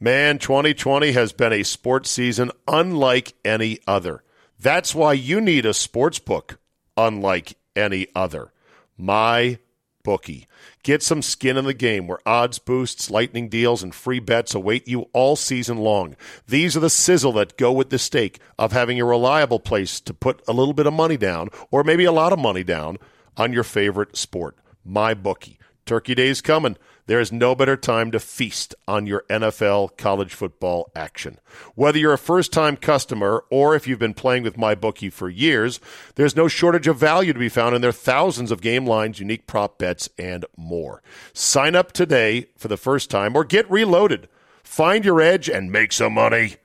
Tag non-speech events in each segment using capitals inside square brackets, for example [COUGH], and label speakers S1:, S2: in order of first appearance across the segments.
S1: Man, 2020 has been a sports season unlike any other. That's why you need a sports book unlike any other. My bookie. Get some skin in the game where odds boosts, lightning deals, and free bets await you all season long. These are the sizzle that go with the stake of having a reliable place to put a little bit of money down, or maybe a lot of money down, on your favorite sport. My bookie. Turkey Day's coming. There is no better time to feast on your NFL college football action. Whether you're a first time customer or if you've been playing with MyBookie for years, there's no shortage of value to be found in their thousands of game lines, unique prop bets, and more. Sign up today for the first time or get reloaded. Find your edge and make some money.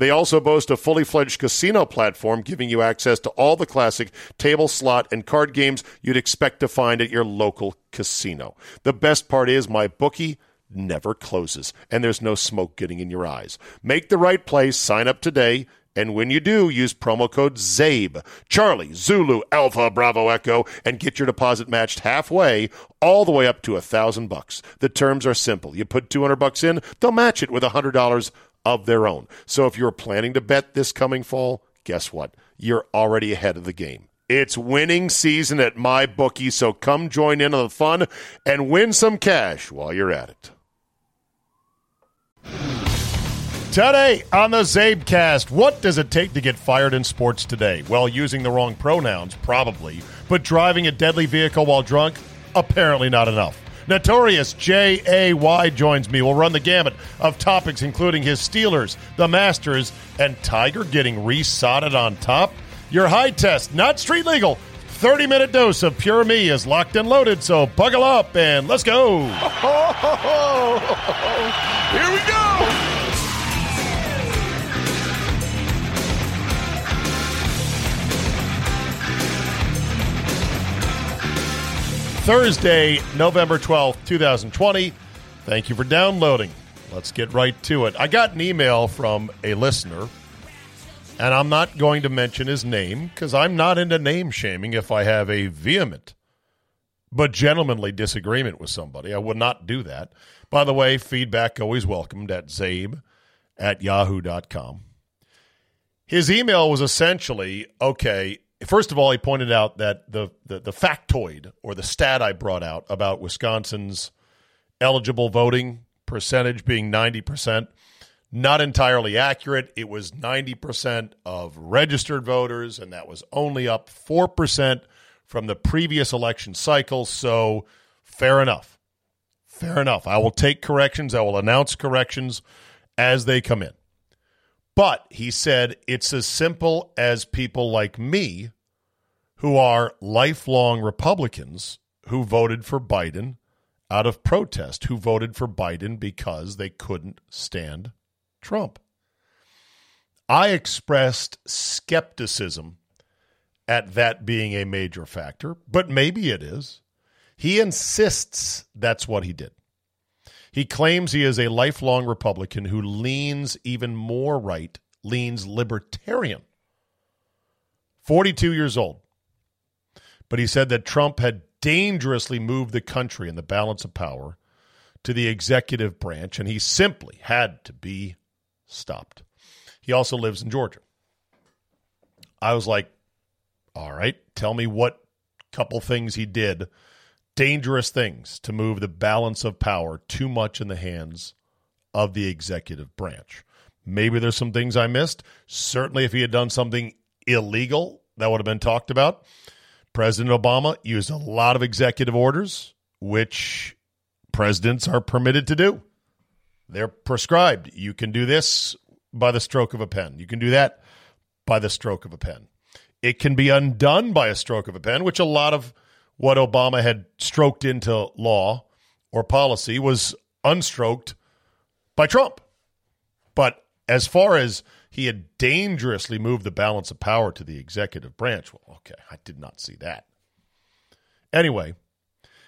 S1: They also boast a fully fledged casino platform giving you access to all the classic table, slot, and card games you'd expect to find at your local casino. The best part is my bookie never closes, and there's no smoke getting in your eyes. Make the right play, sign up today, and when you do, use promo code ZABE, Charlie, Zulu, Alpha, Bravo, Echo, and get your deposit matched halfway, all the way up to a thousand bucks. The terms are simple. You put 200 bucks in, they'll match it with a $100 of their own. So if you're planning to bet this coming fall, guess what? You're already ahead of the game. It's winning season at my bookie, so come join in on the fun and win some cash while you're at it. Today on the Zabecast, what does it take to get fired in sports today? Well, using the wrong pronouns, probably, but driving a deadly vehicle while drunk, apparently not enough. Notorious J.A.Y. joins me. We'll run the gamut of topics, including his Steelers, the Masters, and Tiger getting resodded on top. Your high test, not street legal. 30 minute dose of Pure Me is locked and loaded, so buckle up and let's go. [LAUGHS]
S2: Here we go.
S1: Thursday, November 12th, 2020. Thank you for downloading. Let's get right to it. I got an email from a listener, and I'm not going to mention his name because I'm not into name shaming if I have a vehement but gentlemanly disagreement with somebody. I would not do that. By the way, feedback always welcomed at zabe at yahoo.com. His email was essentially okay, First of all, he pointed out that the, the, the factoid or the stat I brought out about Wisconsin's eligible voting percentage being 90%, not entirely accurate. It was 90% of registered voters, and that was only up 4% from the previous election cycle. So, fair enough. Fair enough. I will take corrections, I will announce corrections as they come in. But he said it's as simple as people like me who are lifelong Republicans who voted for Biden out of protest, who voted for Biden because they couldn't stand Trump. I expressed skepticism at that being a major factor, but maybe it is. He insists that's what he did. He claims he is a lifelong Republican who leans even more right, leans libertarian. 42 years old. But he said that Trump had dangerously moved the country in the balance of power to the executive branch, and he simply had to be stopped. He also lives in Georgia. I was like, all right, tell me what couple things he did, dangerous things to move the balance of power too much in the hands of the executive branch. Maybe there's some things I missed. Certainly, if he had done something illegal, that would have been talked about. President Obama used a lot of executive orders, which presidents are permitted to do. They're prescribed. You can do this by the stroke of a pen. You can do that by the stroke of a pen. It can be undone by a stroke of a pen, which a lot of what Obama had stroked into law or policy was unstroked by Trump. But as far as he had dangerously moved the balance of power to the executive branch, well, okay, I did not see that. Anyway,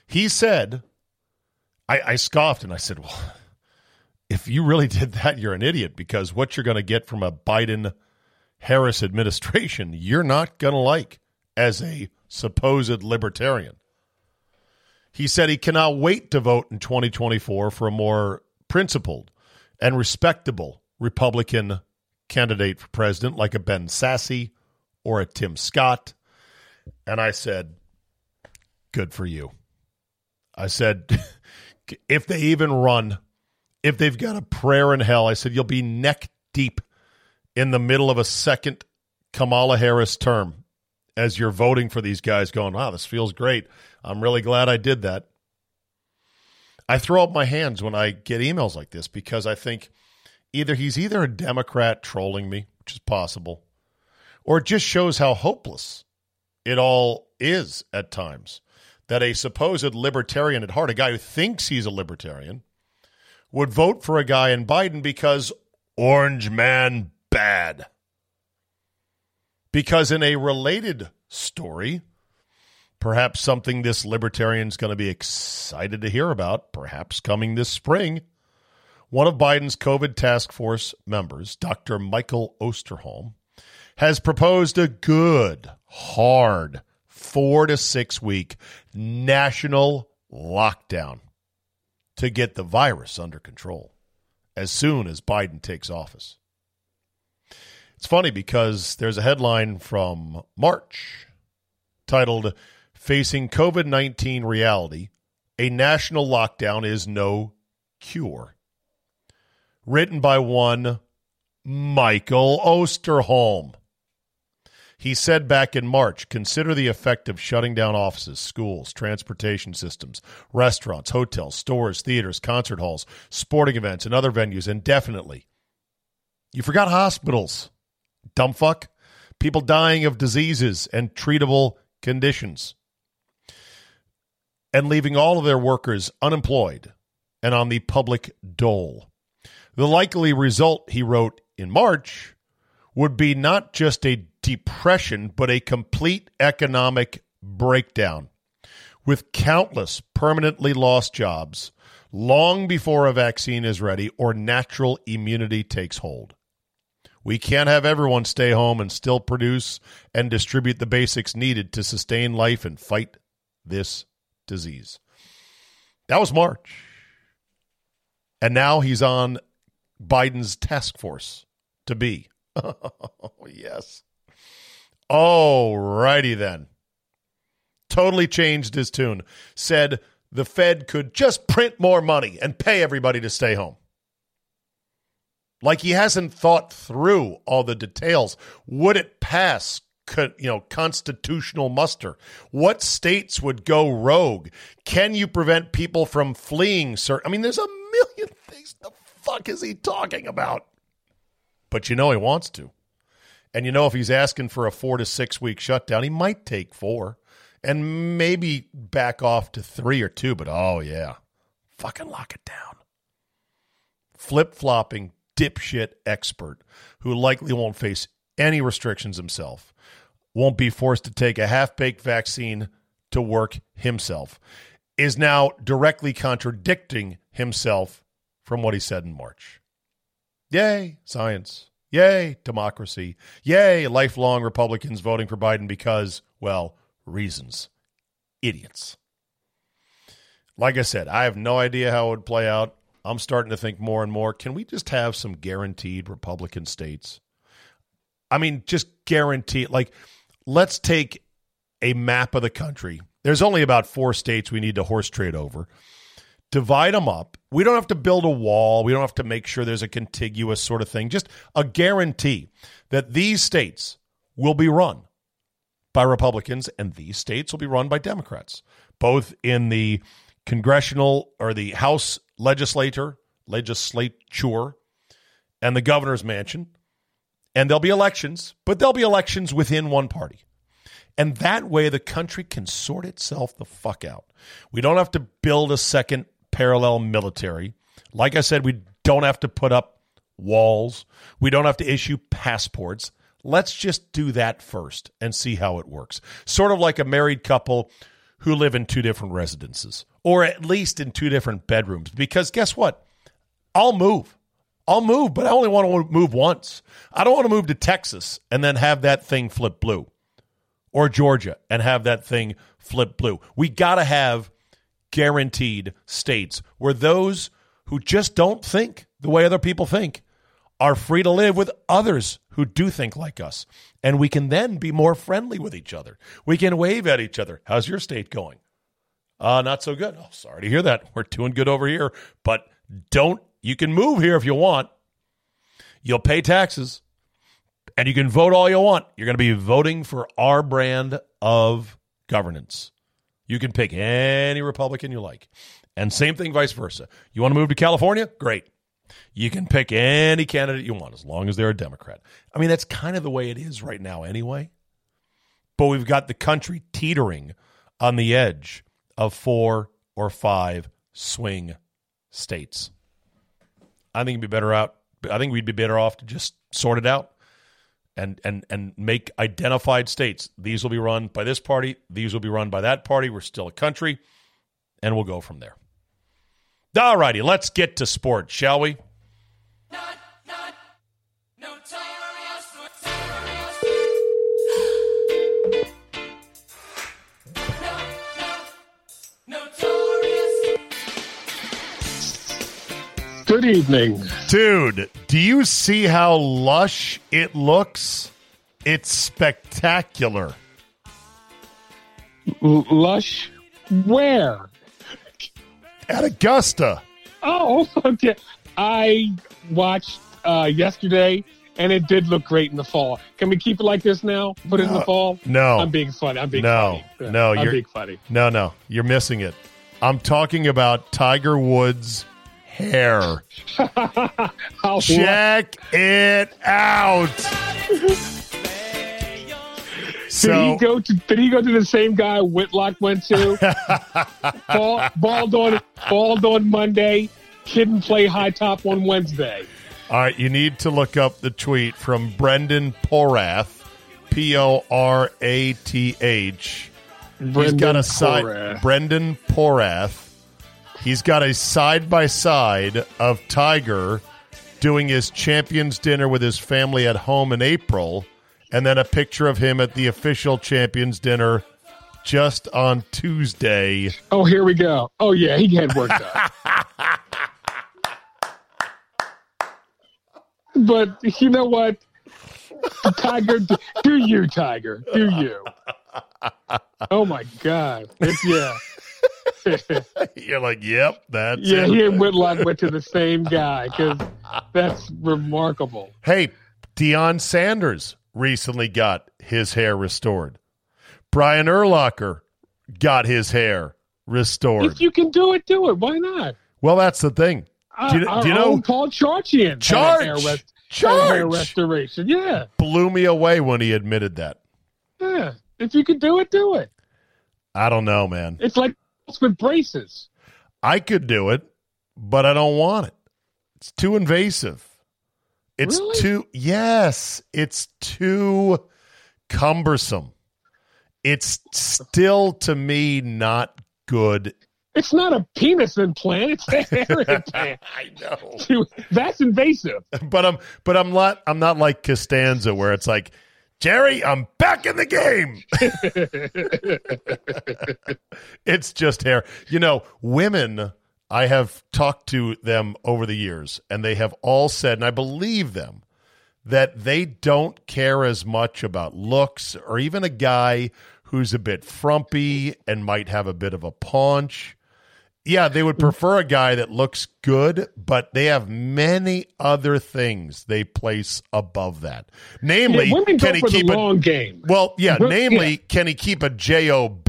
S1: he said, I, I scoffed and I said, well, [LAUGHS] if you really did that, you're an idiot because what you're going to get from a Biden Harris administration, [LAUGHS] you're not going to like as a supposed libertarian. He said he cannot wait to vote in 2024 for a more principled and respectable Republican candidate for president, like a Ben Sasse or a Tim Scott. And I said, Good for you. I said, [LAUGHS] If they even run, if they've got a prayer in hell, I said, You'll be neck deep in the middle of a second Kamala Harris term as you're voting for these guys, going, Wow, this feels great. I'm really glad I did that. I throw up my hands when I get emails like this because I think either he's either a Democrat trolling me, which is possible, or it just shows how hopeless it all is at times. That a supposed libertarian at heart, a guy who thinks he's a libertarian, would vote for a guy in Biden because Orange Man bad. Because in a related story, perhaps something this libertarian is going to be excited to hear about, perhaps coming this spring, one of Biden's COVID task force members, Dr. Michael Osterholm, has proposed a good, hard, four to six week national lockdown to get the virus under control as soon as Biden takes office. It's funny because there's a headline from March titled Facing COVID 19 Reality A National Lockdown is No Cure. Written by one Michael Osterholm. He said back in March consider the effect of shutting down offices, schools, transportation systems, restaurants, hotels, stores, theaters, concert halls, sporting events, and other venues indefinitely. You forgot hospitals dumb fuck. People dying of diseases and treatable conditions. And leaving all of their workers unemployed and on the public dole. The likely result, he wrote in March, would be not just a depression, but a complete economic breakdown, with countless permanently lost jobs long before a vaccine is ready or natural immunity takes hold. We can't have everyone stay home and still produce and distribute the basics needed to sustain life and fight this disease. That was March. And now he's on Biden's task force to be. Oh, [LAUGHS] yes. All righty then. Totally changed his tune. Said the Fed could just print more money and pay everybody to stay home. Like he hasn't thought through all the details. Would it pass you know constitutional muster? What states would go rogue? Can you prevent people from fleeing sir? I mean there's a million [LAUGHS] things the fuck is he talking about? But you know he wants to. And you know if he's asking for a 4 to 6 week shutdown he might take 4 and maybe back off to 3 or 2 but oh yeah. Fucking lock it down. Flip-flopping dipshit expert who likely won't face any restrictions himself, won't be forced to take a half baked vaccine to work himself, is now directly contradicting himself from what he said in March. Yay, science. Yay, democracy. Yay, lifelong Republicans voting for Biden because, well, reasons. Idiots. Like I said, I have no idea how it would play out. I'm starting to think more and more can we just have some guaranteed Republican states? I mean, just guarantee like let's take a map of the country. There's only about 4 states we need to horse trade over. Divide them up. We don't have to build a wall. We don't have to make sure there's a contiguous sort of thing. Just a guarantee that these states will be run by Republicans and these states will be run by Democrats, both in the congressional or the House legislator, legislature, and the governor's mansion. And there'll be elections, but there'll be elections within one party. And that way the country can sort itself the fuck out. We don't have to build a second parallel military. Like I said, we don't have to put up walls. We don't have to issue passports. Let's just do that first and see how it works. Sort of like a married couple who live in two different residences or at least in two different bedrooms. Because guess what? I'll move. I'll move, but I only want to move once. I don't want to move to Texas and then have that thing flip blue or Georgia and have that thing flip blue. We got to have guaranteed states where those who just don't think the way other people think, are free to live with others who do think like us. And we can then be more friendly with each other. We can wave at each other. How's your state going? Uh, not so good. Oh, sorry to hear that. [LAUGHS] We're doing good over here, but don't, you can move here if you want. You'll pay taxes and you can vote all you want. You're going to be voting for our brand of governance. You can pick any Republican you like. And same thing, vice versa. You want to move to California? Great. You can pick any candidate you want as long as they're a Democrat. I mean, that's kind of the way it is right now, anyway. But we've got the country teetering on the edge of four or five swing states. I think it'd be better out. I think we'd be better off to just sort it out and and and make identified states. These will be run by this party. These will be run by that party. We're still a country, and we'll go from there. All righty, let's get to sports, shall we? Not, not,
S3: Good evening.
S1: Dude, do you see how lush it looks? It's spectacular.
S3: L- lush? Where?
S1: At Augusta.
S3: Oh, [LAUGHS] okay. I watched uh, yesterday, and it did look great in the fall. Can we keep it like this now? Put it in the fall?
S1: No.
S3: I'm being funny. I'm being
S1: no,
S3: funny.
S1: No,
S3: I'm
S1: you're
S3: being funny.
S1: No, no, you're missing it. I'm talking about Tiger Woods' hair. [LAUGHS] Check it out. [LAUGHS]
S3: did he go to? Did he go to the same guy Whitlock went to? [LAUGHS] Ball, balled on balled on Monday. Couldn't play high top on Wednesday.
S1: All right, you need to look up the tweet from Brendan Porath, P O R A T H. He's got a side.
S3: Porath.
S1: Brendan Porath. He's got a side by side of Tiger doing his champions dinner with his family at home in April, and then a picture of him at the official champions dinner just on Tuesday.
S3: Oh, here we go. Oh yeah, he had worked done. [LAUGHS] but you know what, Tiger, do you, Tiger, do you? Oh my God, it's, yeah, [LAUGHS]
S1: You're like, yep, that's
S3: yeah.
S1: it.
S3: He and Whitlock went to the same guy because that's remarkable.
S1: Hey, Deion Sanders recently got his hair restored. Brian Urlacher got his hair restored.
S3: If you can do it, do it. Why not?
S1: well, that's the thing. Uh, do you,
S3: Our
S1: do you know,
S3: Paul Charchian?
S1: Charge!
S3: hair rest- a hair restoration. Yeah,
S1: blew me away when he admitted that.
S3: yeah. If you can do it, do it.
S1: I don't know, man.
S3: It's like with braces.
S1: I could do it, but I don't want it. It's too invasive. It's
S3: Really?
S1: too, yes, it's too cumbersome. It's still, to me, not good.
S3: It's not a penis implant; it's a hair [LAUGHS] implant.
S1: I know.
S3: That's invasive. [LAUGHS]
S1: but I'm but I'm not I'm not like Costanza where it's like Jerry, I'm back in the game. [LAUGHS] it's just hair. You know, women I have talked to them over the years and they have all said and I believe them that they don't care as much about looks or even a guy who's a bit frumpy and might have a bit of a paunch. Yeah, they would prefer a guy that looks good, but they have many other things they place above that. Namely,
S3: Yeah, women
S1: can
S3: go
S1: he
S3: for the
S1: keep a
S3: long game.
S1: well? Yeah, [LAUGHS] namely,
S3: yeah.
S1: can he keep a job?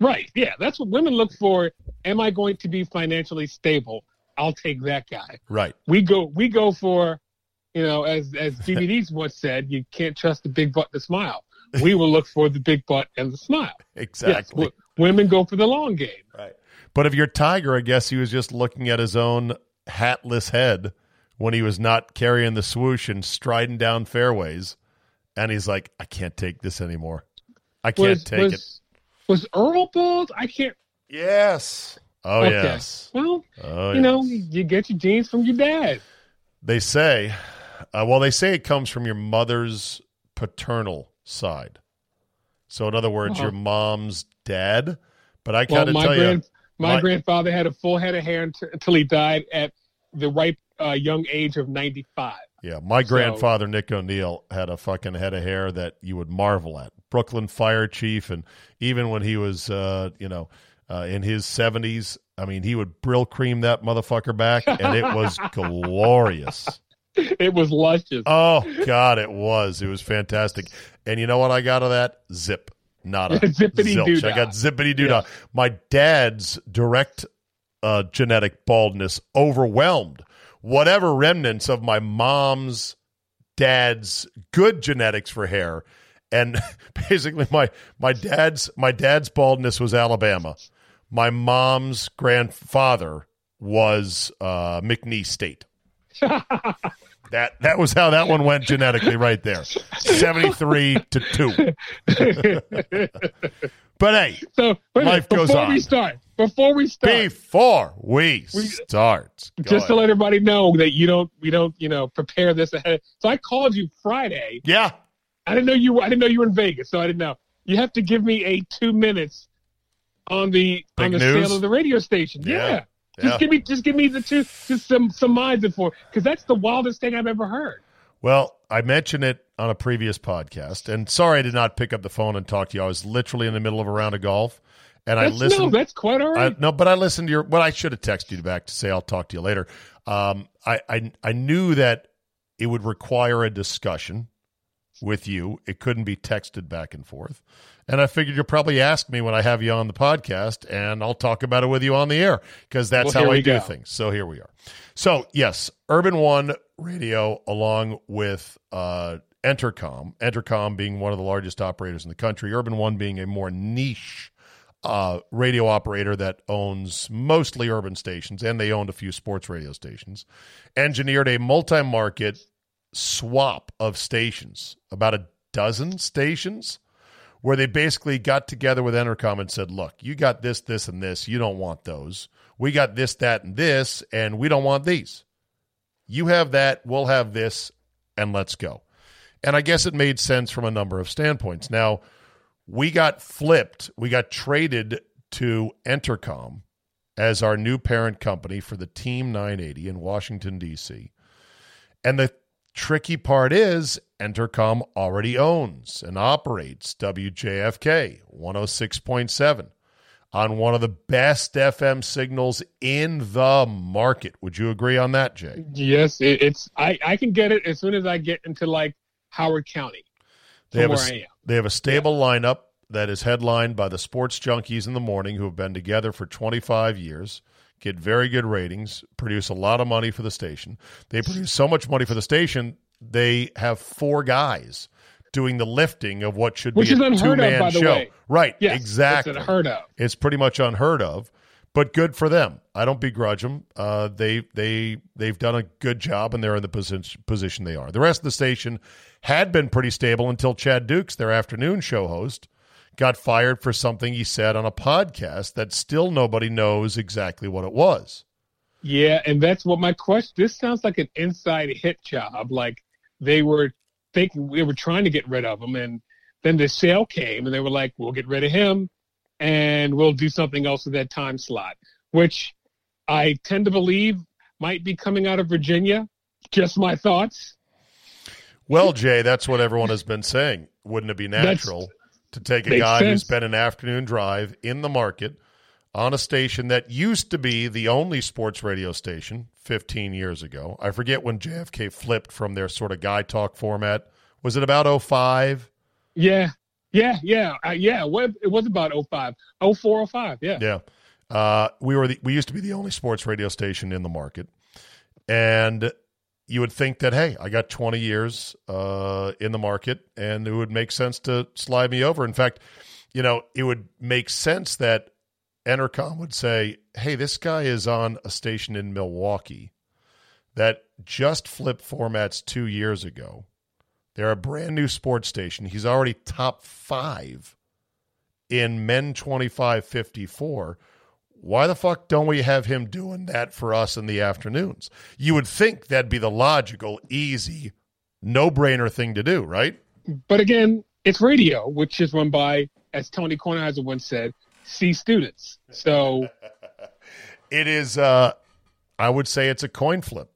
S3: Right? Yeah, that's what women look for. Am I going to be financially stable? I'll take that guy.
S1: Right.
S3: We go. We go for, you know, as as [LAUGHS] DVDs once said, you can't trust the big butt to smile. We will look for the big butt and the smile. [LAUGHS] Yes,
S1: Exactly.
S3: w- women go for the long game.
S1: Right. But if you're Tiger, I guess he was just looking at his own hatless head when he was not carrying the swoosh and striding down fairways, and he's like, "I can't take this anymore. I can't
S3: Was
S1: take it."
S3: was was Earl bald? I can't.
S1: Yes. Oh
S3: Okay.
S1: yes.
S3: Well,
S1: Oh
S3: you know, you get your genes from your dad.
S1: They say, uh, well, they say it comes from your mother's paternal side. So, in other words,
S3: Uh-huh.
S1: your mom's dad. But I
S3: Well,
S1: gotta tell
S3: grand,
S1: you,
S3: my,
S1: my-
S3: grandfather had a full head of hair until he died at the ripe uh, young age of 95.
S1: Yeah, my grandfather Nick O'Neill had a fucking head of hair that you would marvel at. Brooklyn fire chief, and even when he was, uh, you know, uh, in his seventies, I mean, he would Brylcreem that motherfucker back, and it was [LAUGHS] glorious.
S3: It was luscious.
S1: Oh God, it was. It was fantastic. And you know what I got of that? Zip. Not a [LAUGHS]
S3: zippity
S1: zilch. I got zippity doo dah. My dad's direct uh, genetic baldness overwhelmed whatever remnants of my mom's dad's good genetics for hair. And [LAUGHS] basically my my dad's my dad's baldness was Alabama. My mom's grandfather was uh, McNeese State. [LAUGHS] that that was how that one went genetically right there. 73 to 2. [LAUGHS] but hey,
S3: so wait
S1: life goes
S3: before
S1: on.
S3: we start, before we start,
S1: before we, start, go
S3: just to let everybody know that you don't, we don't, you know, prepare this ahead. So I called you Friday.
S1: yeah,
S3: I didn't know you. I didn't know you were in Vegas, so I didn't know. You have to give me a two minutes on the on the
S1: news?
S3: sale of the radio station.
S1: Yeah.
S3: Yeah. Just
S1: Yeah.
S3: give me, just give me the two, just some, some minds for, because that's the wildest thing I've ever heard.
S1: Well, I mentioned it on a previous podcast, and sorry I did not pick up the phone and talk to you. I was literally in the middle of a round of golf, and I
S3: That's, no,
S1: listened.
S3: that's quite all right.
S1: I, no, but I listened to your. Well, I should have texted you back to say I'll talk to you later. Um, I, I I knew that it would require a discussion with you. It couldn't be texted back and forth, and I figured you'll probably ask me when I have you on the podcast, and I'll talk about it with you on the air because that's
S3: Well,
S1: how I do
S3: go.
S1: things. So here we are. So yes, Urban One Radio, along with uh, Entercom, Entercom being one of the largest operators in the country, Urban One being a more niche uh, radio operator that owns mostly urban stations, and they owned a few sports radio stations, engineered a multi market swap of stations, about a dozen stations, where they basically got together with Entercom and said, Look, you got this, this, and this. You don't want those. We got this, that, and this, and we don't want these. You have that, we'll have this, and let's go. And I guess it made sense from a number of standpoints. Now, we got flipped, we got traded to Entercom as our new parent company for the Team 980 in Washington, D.C. And the tricky part is Entercom already owns and operates WJFK 106.7 on one of the best FM signals in the market. Would you agree on that, Jay?
S3: Yes, it, it's. I, I can get it as soon as I get into like Howard County,
S1: They have, a,
S3: where I am.
S1: they have a stable lineup that is headlined by the sports junkies in the morning who have been together for 25 years, get very good ratings, produce a lot of money for the station. They produce so much money for the station, they have four guys doing the lifting of what should
S3: Which
S1: be a two-man show.
S3: way.
S1: Right,
S3: Yes,
S1: exactly.
S3: It's unheard of.
S1: It's pretty much unheard of, but good for them. I don't begrudge them. Uh, they they they've done a good job, and they're in the position position they are. The rest of the station had been pretty stable until Chad Dukes, their afternoon show host, got fired for something he said on a podcast that still nobody knows exactly what it was.
S3: Yeah, and that's what my question. This sounds like an inside hit job. Like they were thinking we were trying to get rid of him, and then the sale came, and they were like, "We'll get rid of him, and we'll do something else with that time slot," which I tend to believe might be coming out of Virginia. Just my thoughts.
S1: Well, Jay, that's what everyone has been saying. Wouldn't it be natural to take a
S3: makes
S1: guy who's
S3: sense.
S1: been an afternoon drive in the market on a station that used to be the only sports radio station 15 years ago? I forget when JFK flipped from their sort of guy talk format. Was it about 05?
S3: Yeah, yeah, yeah, uh, yeah. What it was about 05, 04, 05, Yeah.
S1: Yeah. Uh, we were the, we used to be the only sports radio station in the market, and you would think that hey, I got 20 years uh, in the market, and it would make sense to slide me over. In fact, you know, it would make sense that Entercom would say, "Hey, this guy is on a station in Milwaukee that just flipped formats two years ago. They're a brand new sports station. He's already top five in men 25 54 why the fuck don't we have him doing that for us in the afternoons you would think that'd be the logical easy no-brainer thing to do right
S3: But again, it's radio, which is run by, as Tony Kornheiser once said, C students. So [LAUGHS]
S1: it is uh i would say it's a coin flip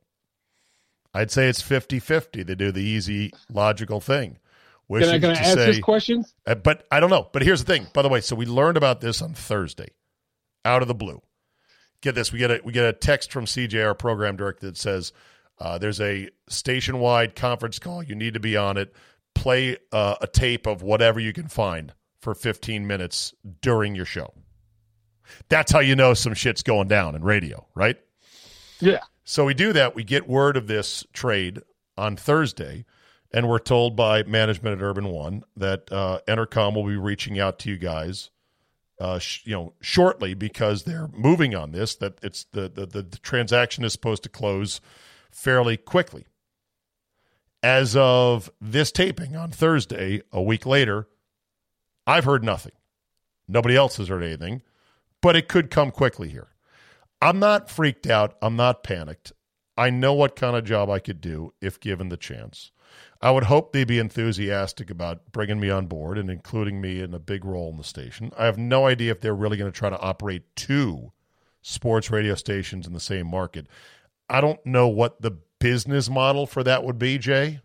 S1: I'd say it's 50-50. They do the easy, logical thing. Which
S3: Can I, can I
S1: to
S3: ask
S1: say-
S3: questions?
S1: uh, but I don't know. But here's the thing. By the way, so we learned about this on Thursday, out of the blue. Get this: we get a we get a text from CJ, our program director, that says uh, there's a station wide conference call. You need to be on it. Play uh, a tape of whatever you can find for 15 minutes during your show. That's how you know some shit's going down in radio, right?
S3: Yeah.
S1: So we do that. We get word of this trade on Thursday, and we're told by management at Urban One that uh, Entercom will be reaching out to you guys, uh, sh- you know, shortly because they're moving on this. That it's the, the the the transaction is supposed to close fairly quickly. As of this taping on Thursday, a week later, I've heard nothing. Nobody else has heard anything, but it could come quickly here. I'm not freaked out. I'm not panicked. I know what kind of job I could do if given the chance. I would hope they'd be enthusiastic about bringing me on board and including me in a big role in the station. I have no idea if they're really going to try to operate two sports radio stations in the same market. I don't know what the business model for that would be, Jay.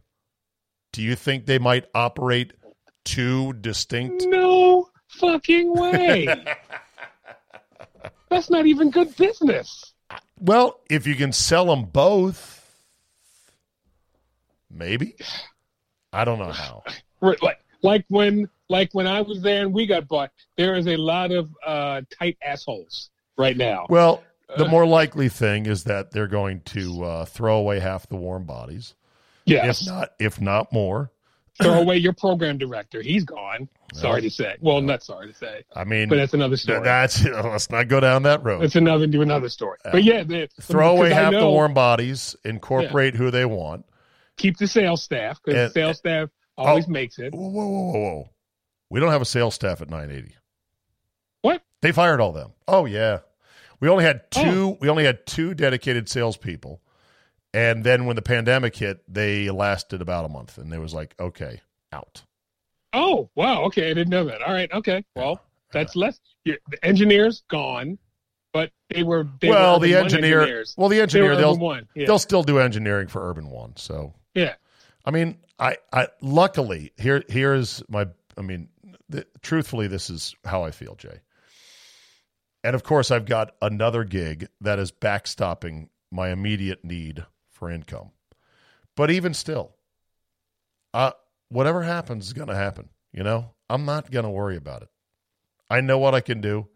S1: Do you think they might operate two distinct?
S3: No fucking way. [LAUGHS] That's not even good business.
S1: Well, if you can sell them both, maybe. I don't know how.
S3: Right, Like like when like when I was there and we got bought, there is a lot of uh, tight assholes right now.
S1: Well, the more likely thing is that they're going to uh, throw away half the warm bodies,
S3: yes.
S1: if not, if not more.
S3: Throw away your program director. He's gone. Sorry to say. Well, not sorry to say,
S1: I mean,
S3: but that's another story.
S1: th- that's let's not go down that road.
S3: That's another do another story. But yeah, the,
S1: Throw away half the warm bodies, incorporate who they want.
S3: Keep the sales staff because
S1: the
S3: sales staff oh, always
S1: Oh.
S3: makes it.
S1: Whoa, whoa, whoa, whoa! We don't have a sales staff at 980.
S3: What?
S1: They fired all them. Oh yeah, we only had oh. two.
S3: Oh.
S1: We only had two dedicated salespeople, and then when the pandemic hit, they lasted about a month, and they was like, okay, out.
S3: Oh wow, okay, I didn't know that. All right, okay. Well, that's less. Yeah, the engineers gone, but they were. They
S1: well,
S3: were
S1: the engineer. Well, the engineer.
S3: Urban
S1: They'll
S3: Yeah.
S1: they'll still do engineering for Urban One. So
S3: yeah.
S1: I mean, I, I luckily here here's my. I mean, th- truthfully, this is how I feel, Jay. And of course, I've got another gig that is backstopping my immediate need for income. But even still, uh, whatever happens is going to happen. You know, I'm not going to worry about it. I know what I can do.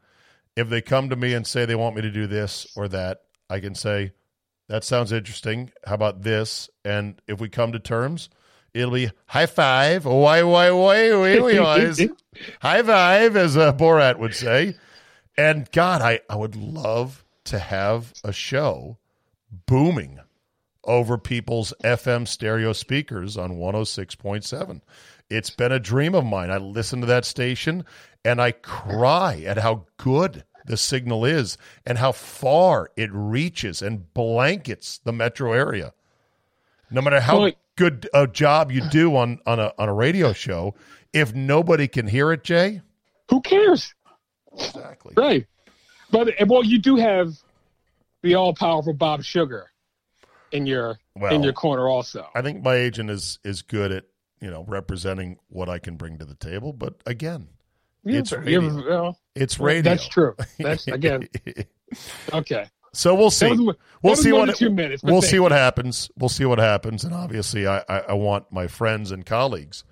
S1: If they come to me and say they want me to do this or that, I can say, that sounds interesting. How about this? And if we come to terms, it'll be high five. Why, why, why, why, why, [LAUGHS] high five, as uh, Borat would say. And God, I, I would love to have a show booming over people's FM stereo speakers on 106.7. It's been a dream of mine. I listen to that station and I cry at how good the signal is and how far it reaches and blankets the metro area. No matter how
S3: Well,
S1: good a job you do on, on a on a radio show, if nobody can hear it, Jay,
S3: Who cares?
S1: exactly.
S3: Right. But well, you do have the all powerful Bob Sugar in your
S1: Well,
S3: in your corner also.
S1: I think my agent is is good at you know representing what I can bring to the table. But again, it's
S3: Yeah,
S1: radio.
S3: well,
S1: it's radio.
S3: That's true. That's [LAUGHS] again okay.
S1: so we'll see.
S3: Was,
S1: we'll see what
S3: two minutes.
S1: we'll see
S3: you.
S1: what happens. We'll see what happens. And obviously, I, I, I want my friends and colleagues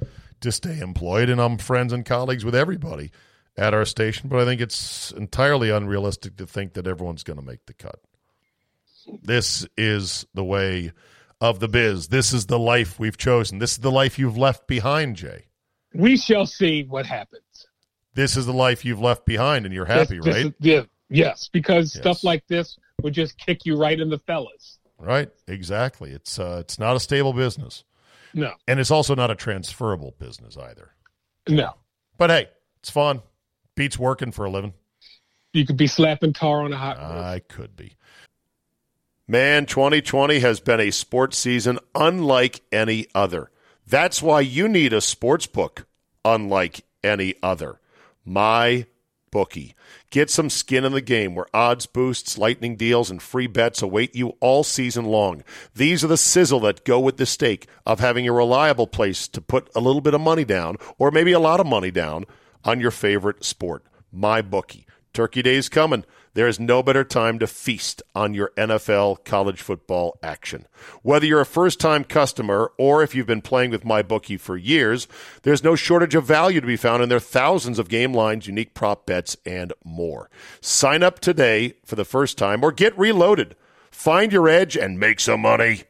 S1: to stay employed, and I'm friends and colleagues with everybody at our station. But I think it's entirely unrealistic to think that everyone's going to make the cut. This is the way of the biz. This is the life we've chosen. This is the life you've left behind, Jay.
S3: We shall see what happens.
S1: This is the life you've left behind, and you're happy,
S3: This- this
S1: right?
S3: is- yeah, yes, because
S1: Yes.
S3: stuff like this would just kick you right in the fellas.
S1: Right, exactly. It's uh, it's not a stable business,
S3: No,
S1: and it's also not a transferable business either.
S3: no.
S1: But hey, it's fun. Beats working for a living.
S3: You could be slapping tar on a hot roof.
S1: I could be. Man, 2020 has been a sports season unlike any other. That's why you need a sports book unlike any other. My bookie. Get some skin in the game where odds boosts, lightning deals, and free bets await you all season long. These are the sizzle that go with the stake of having a reliable place to put a little bit of money down, or maybe a lot of money down, on your favorite sport. My bookie. Turkey Day's coming. There is no better time to feast on your NFL college football action. Whether you're a first time customer or if you've been playing with MyBookie for years, there's no shortage of value to be found in their thousands of game lines, unique prop bets, and more. Sign up today for the first time or get reloaded. Find your edge and make some money.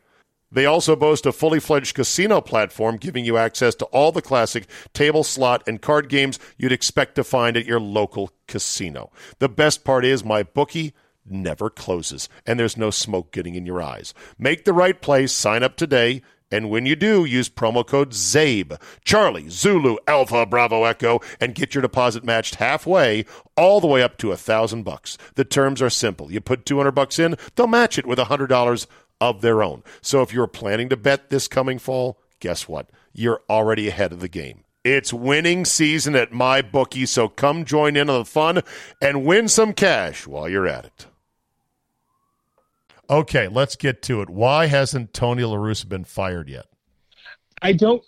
S1: They also boast a fully fledged casino platform giving you access to all the classic table, slot, and card games you'd expect to find at your local casino. The best part is my bookie never closes, and there's no smoke getting in your eyes. Make the right place, sign up today, and when you do, use promo code ZABE, Charlie, Zulu, Alpha, Bravo, Echo, and get your deposit matched halfway, all the way up to a thousand bucks. The terms are simple. You put 200 bucks in, they'll match it with a $100 of their own. So if you're planning to bet this coming fall, guess what? You're already ahead of the game. It's winning season at my bookie, so come join in on the fun and win some cash while you're at it. Okay, let's get to it. Why hasn't Tony La Russa been fired yet?
S3: I don't.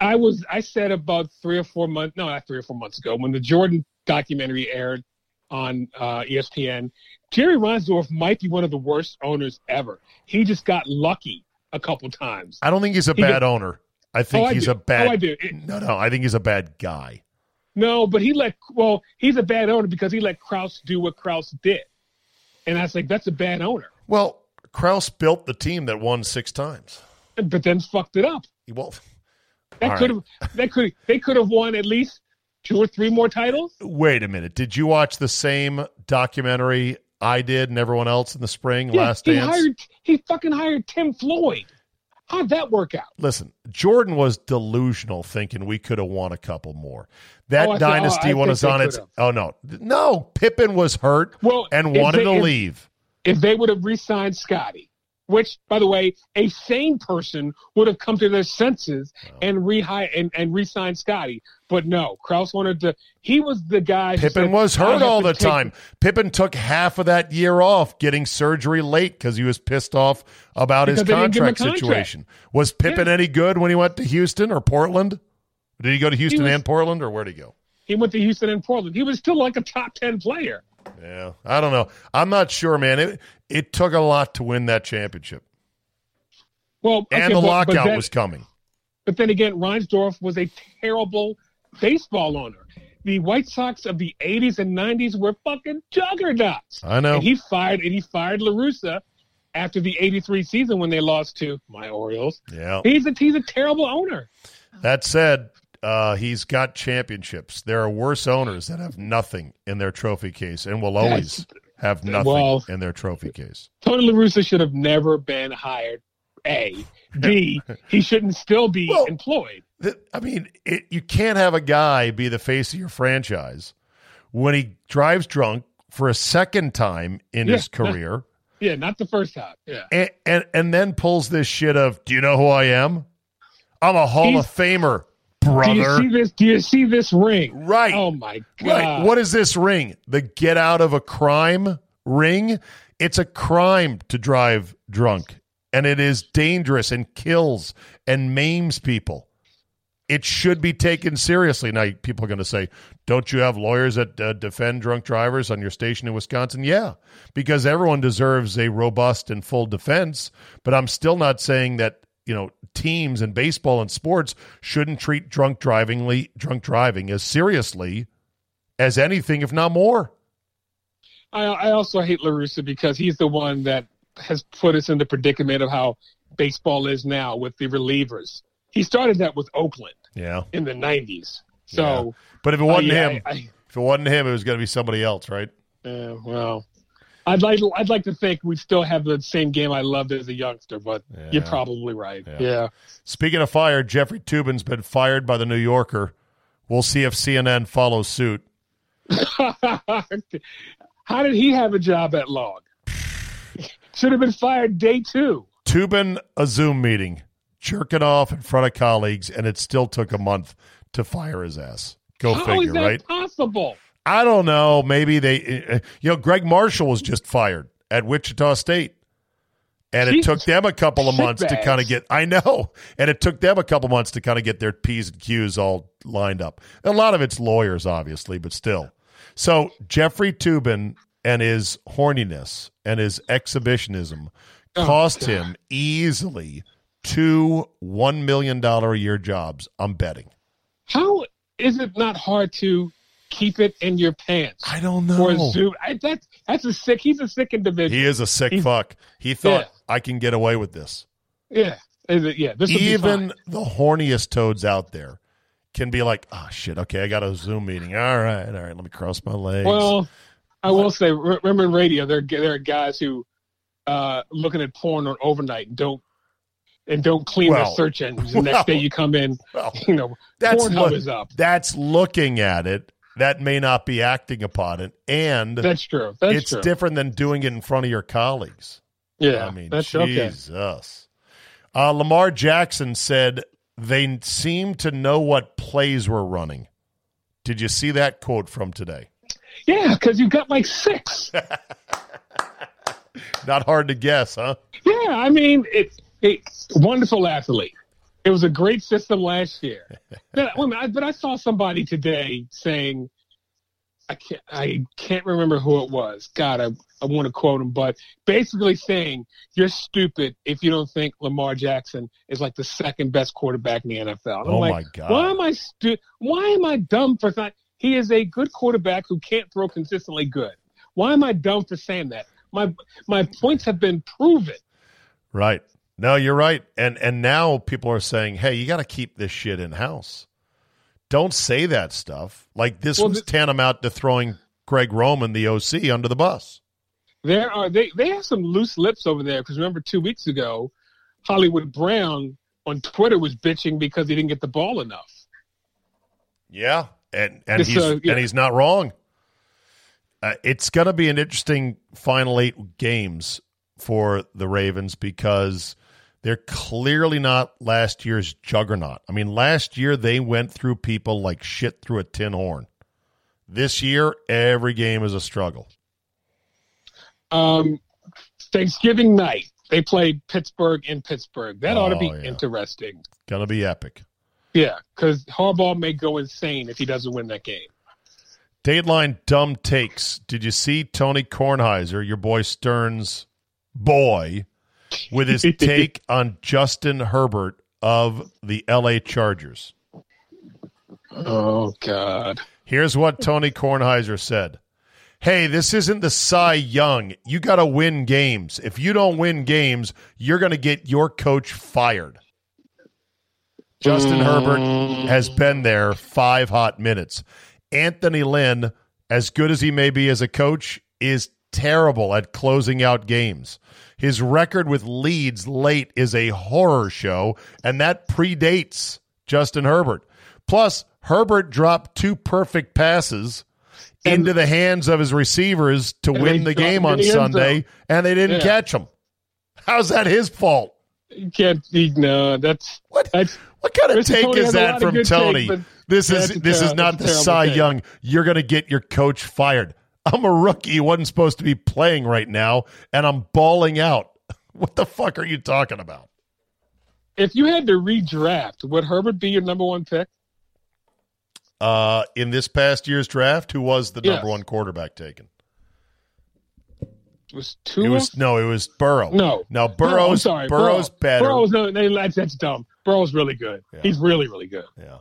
S3: I was. I said about three or four months. No, not three or four months ago when the Jordan documentary aired on uh, ESPN. Jerry Reinsdorf might be one of the worst owners ever. He just got lucky a couple times.
S1: I don't think he's a
S3: He
S1: bad
S3: did-
S1: owner. I think
S3: Oh, I
S1: he's
S3: do.
S1: a bad.
S3: Oh, I do. It-
S1: no, no, I think he's a bad guy.
S3: No, but he let well, he's a bad owner because he let Krause do what Krause did. And I was like, that's a bad owner.
S1: Well, Krause built the team that won six times.
S3: But then fucked it up.
S1: Well,
S3: That could have that could they could have won at least two or three more titles.
S1: wait a minute. Did you watch the same documentary I did and everyone else in the spring?
S3: Yeah,
S1: Last
S3: he
S1: Dance.
S3: hired he fucking hired Tim Floyd. How'd that work out?
S1: Listen, Jordan was delusional, thinking we could have won a couple more. That
S3: Oh, oh,
S1: dynasty
S3: I
S1: was on its. Oh no, no. Pippen was hurt
S3: Well,
S1: and wanted
S3: they-
S1: to
S3: if-
S1: leave.
S3: If they would have re-signed Scotty, which, by the way, a sane person would have come to their senses and rehire and, and re-sign Scotty. But no, Krause wanted to. He was the guy.
S1: Pippen
S3: said,
S1: was
S3: "I
S1: hurt all the time. Pippen took half of that year off, getting surgery late because he was pissed off about his
S3: Because they didn't give him a
S1: contract
S3: contract.
S1: situation. Was Pippen
S3: Yeah.
S1: any good when he went to Houston or Portland? Did he go to Houston
S3: was-
S1: and Portland, or where'd he go?
S3: He went to Houston and Portland. He was still like a top ten player.
S1: Yeah, I don't know. I'm not sure, man. It it took a lot to win that championship,
S3: Well, okay,
S1: and the
S3: but- but
S1: lockout was coming.
S3: But then again, Reinsdorf was a terrible baseball owner. The White Sox of the '80s and '90s were fucking juggernauts.
S1: I know.
S3: And he fired and he fired La Russa after the '83 season when they lost to my Orioles.
S1: Yeah.
S3: He's a he's a terrible owner.
S1: That said, uh, he's got championships. There are worse owners that have nothing in their trophy case, and will always have nothing
S3: well-
S1: in their trophy case.
S3: Tony La Russa should have never been hired. A, B, [LAUGHS] he shouldn't still be
S1: Well-
S3: employed.
S1: I mean, it, you can't have a guy be the face of your franchise when he drives drunk for a second time in
S3: Yeah.
S1: his career,
S3: Yeah, not the first time. Yeah.
S1: and, and and then pulls this shit of, "Do you know who I am? I'm a Hall
S3: He's-
S1: of Famer, brother."
S3: Do you see this? Do you see this ring?
S1: Right.
S3: Oh my god.
S1: Right. What is this ring? The get out of a crime ring? It's a crime to drive drunk, and it is dangerous and kills and maims people. It should be taken seriously. Now, people are going to say, don't you have lawyers that uh, defend drunk drivers on your station in Wisconsin? Yeah, because everyone deserves a robust and full defense. But I'm still not saying that you know teams in baseball and sports shouldn't treat drunk drivingly drunk driving as seriously as anything, if not more.
S3: I, I also hate La Russa because he's the one that has put us in the predicament of how baseball is now with the relievers. He started that with Oakland
S1: Yeah.
S3: in the '90s. So,
S1: But if it
S3: uh,
S1: wasn't
S3: yeah,
S1: him,
S3: I,
S1: if it wasn't him, it was going to be somebody else, right?
S3: Uh, well, I'd like I'd like to think we still have the same game I loved as a youngster, but you're probably right.
S1: Yeah.
S3: Yeah.
S1: Speaking of fired, Jeffrey Toobin's been fired by the New Yorker. We'll see if CNN follows suit. [LAUGHS]
S3: How did he have a job at Log? [SIGHS] Should have been fired day two.
S1: Toobin, a Zoom meeting, jerking off in front of colleagues, and it still took a month to fire his ass. Go
S3: How
S1: figure, right?
S3: possible?
S1: I don't know. Maybe they, uh, you know, Greg Marshall was just fired at Wichita State. And it took them a couple of months to kind of get, I know. And it took them a couple months to kind of get their P's and Q's all lined up. A lot of it's lawyers, obviously, but still. So Jeffrey Toobin and his horniness and his exhibitionism
S3: Oh,
S1: cost
S3: God.
S1: him easily two $1 million a year jobs. I'm betting.
S3: How is it not hard to keep it in your pants?
S1: I don't know.
S3: zoom? I, that's that's a sick. He's a sick individual.
S1: He is a sick
S3: He's-
S1: fuck. He thought
S3: Yeah.
S1: I can get away with this.
S3: Yeah, Is it- yeah. This
S1: Even the horniest toads out there can be like, oh shit, okay, I got a Zoom meeting. All right, all right, let me cross my legs.
S3: Well, I will say, remember in radio, there there are guys who uh, looking at porn on overnight and don't and don't clean
S1: Well,
S3: their search engines. The
S1: well,
S3: next day you come in,
S1: Well, [LAUGHS]
S3: you know,
S1: that's
S3: Pornhub is up.
S1: that's looking at it. That may not be acting upon it, and
S3: That's true. That's true.
S1: it's
S3: true.
S1: different than doing it in front of your colleagues.
S3: yeah,
S1: I mean,
S3: that's okay.
S1: Jesus. Uh, Lamar Jackson said they seem to know what plays we're running. Did you see that quote from today?
S3: Yeah, because you've got like six. [LAUGHS]
S1: Not hard to guess, huh?
S3: Yeah, I mean, it's it, wonderful athlete. It was a great system last year. [LAUGHS] but, wait minute, I- but I saw somebody today saying, I can't, I can't remember who it was. God, I, I want to quote him, but basically saying you're stupid if you don't think Lamar Jackson is like the second best quarterback in the NFL. And I'm
S1: Oh
S3: like,
S1: my God.
S3: Why am I stu- Why am I dumb for that? He is a good quarterback who can't throw consistently good. Why am I dumb for saying that? My my points have been proven.
S1: Right. No, you're right. And and now people are saying, "Hey, you got to keep this shit in house. Don't say that stuff." Like this
S3: Well,
S1: was tantamount to throwing Greg Roman, the OC, under the bus.
S3: There are they they have some loose lips over there because remember two weeks ago, Hollywood Brown on Twitter was bitching because he didn't get the ball enough.
S1: Yeah, and and
S3: This,
S1: he's
S3: uh, yeah.
S1: and he's not wrong. Uh, it's going to be an interesting final eight games for the Ravens because they're clearly not last year's juggernaut. I mean, last year they went through people like shit through a tin horn. This year, every game is a struggle.
S3: Um, Thanksgiving night they played Pittsburgh in Pittsburgh. That ought to be
S1: Oh, yeah.
S3: interesting.
S1: Going to be epic.
S3: Yeah, because Harbaugh may go insane if he doesn't win that game.
S1: Dateline dumb takes. Did you see Tony Kornheiser, your boy Stern's boy, with his [LAUGHS] take on Justin Herbert of the LA Chargers?
S3: Oh God.
S1: Here's what Tony Kornheiser said. Hey, this isn't the Cy Young. You got to win games. If you don't win games, you're going to get your coach fired. Justin Herbert has been there five hot minutes. Anthony Lynn, as good as he may be as a coach, is terrible at closing out games. His record with leads late is a horror show, and that predates Justin Herbert. Plus, Herbert dropped two perfect passes into the hands of his receivers to win the game on
S3: the
S1: Sunday, and they didn't
S3: Yeah.
S1: catch him. How's that his fault?
S3: You can't. No, that's
S1: What?
S3: that's
S1: What kind of
S3: Mr.
S1: take
S3: Tony
S1: is
S3: has a lot
S1: that from Tony?
S3: takes, but
S1: this is this is not the Cy
S3: take.
S1: Young. You're going to get your coach fired. [LAUGHS] I'm a rookie. He wasn't supposed to be playing right now, and I'm bawling out. [LAUGHS] What the fuck are you talking about?
S3: if you had to redraft, would Herbert be your number one pick?
S1: Uh, in this past year's draft, who was the
S3: Yes.
S1: number one quarterback taken?
S3: Was Tua?
S1: It was no, it was Burrow.
S3: No.
S1: no,
S3: No, sorry.
S1: Burrow's
S3: Burrow.
S1: better.
S3: Burrow's no, no, that's, that's dumb. Burrow's really good.
S1: Yeah.
S3: He's really, really good.
S1: yeah.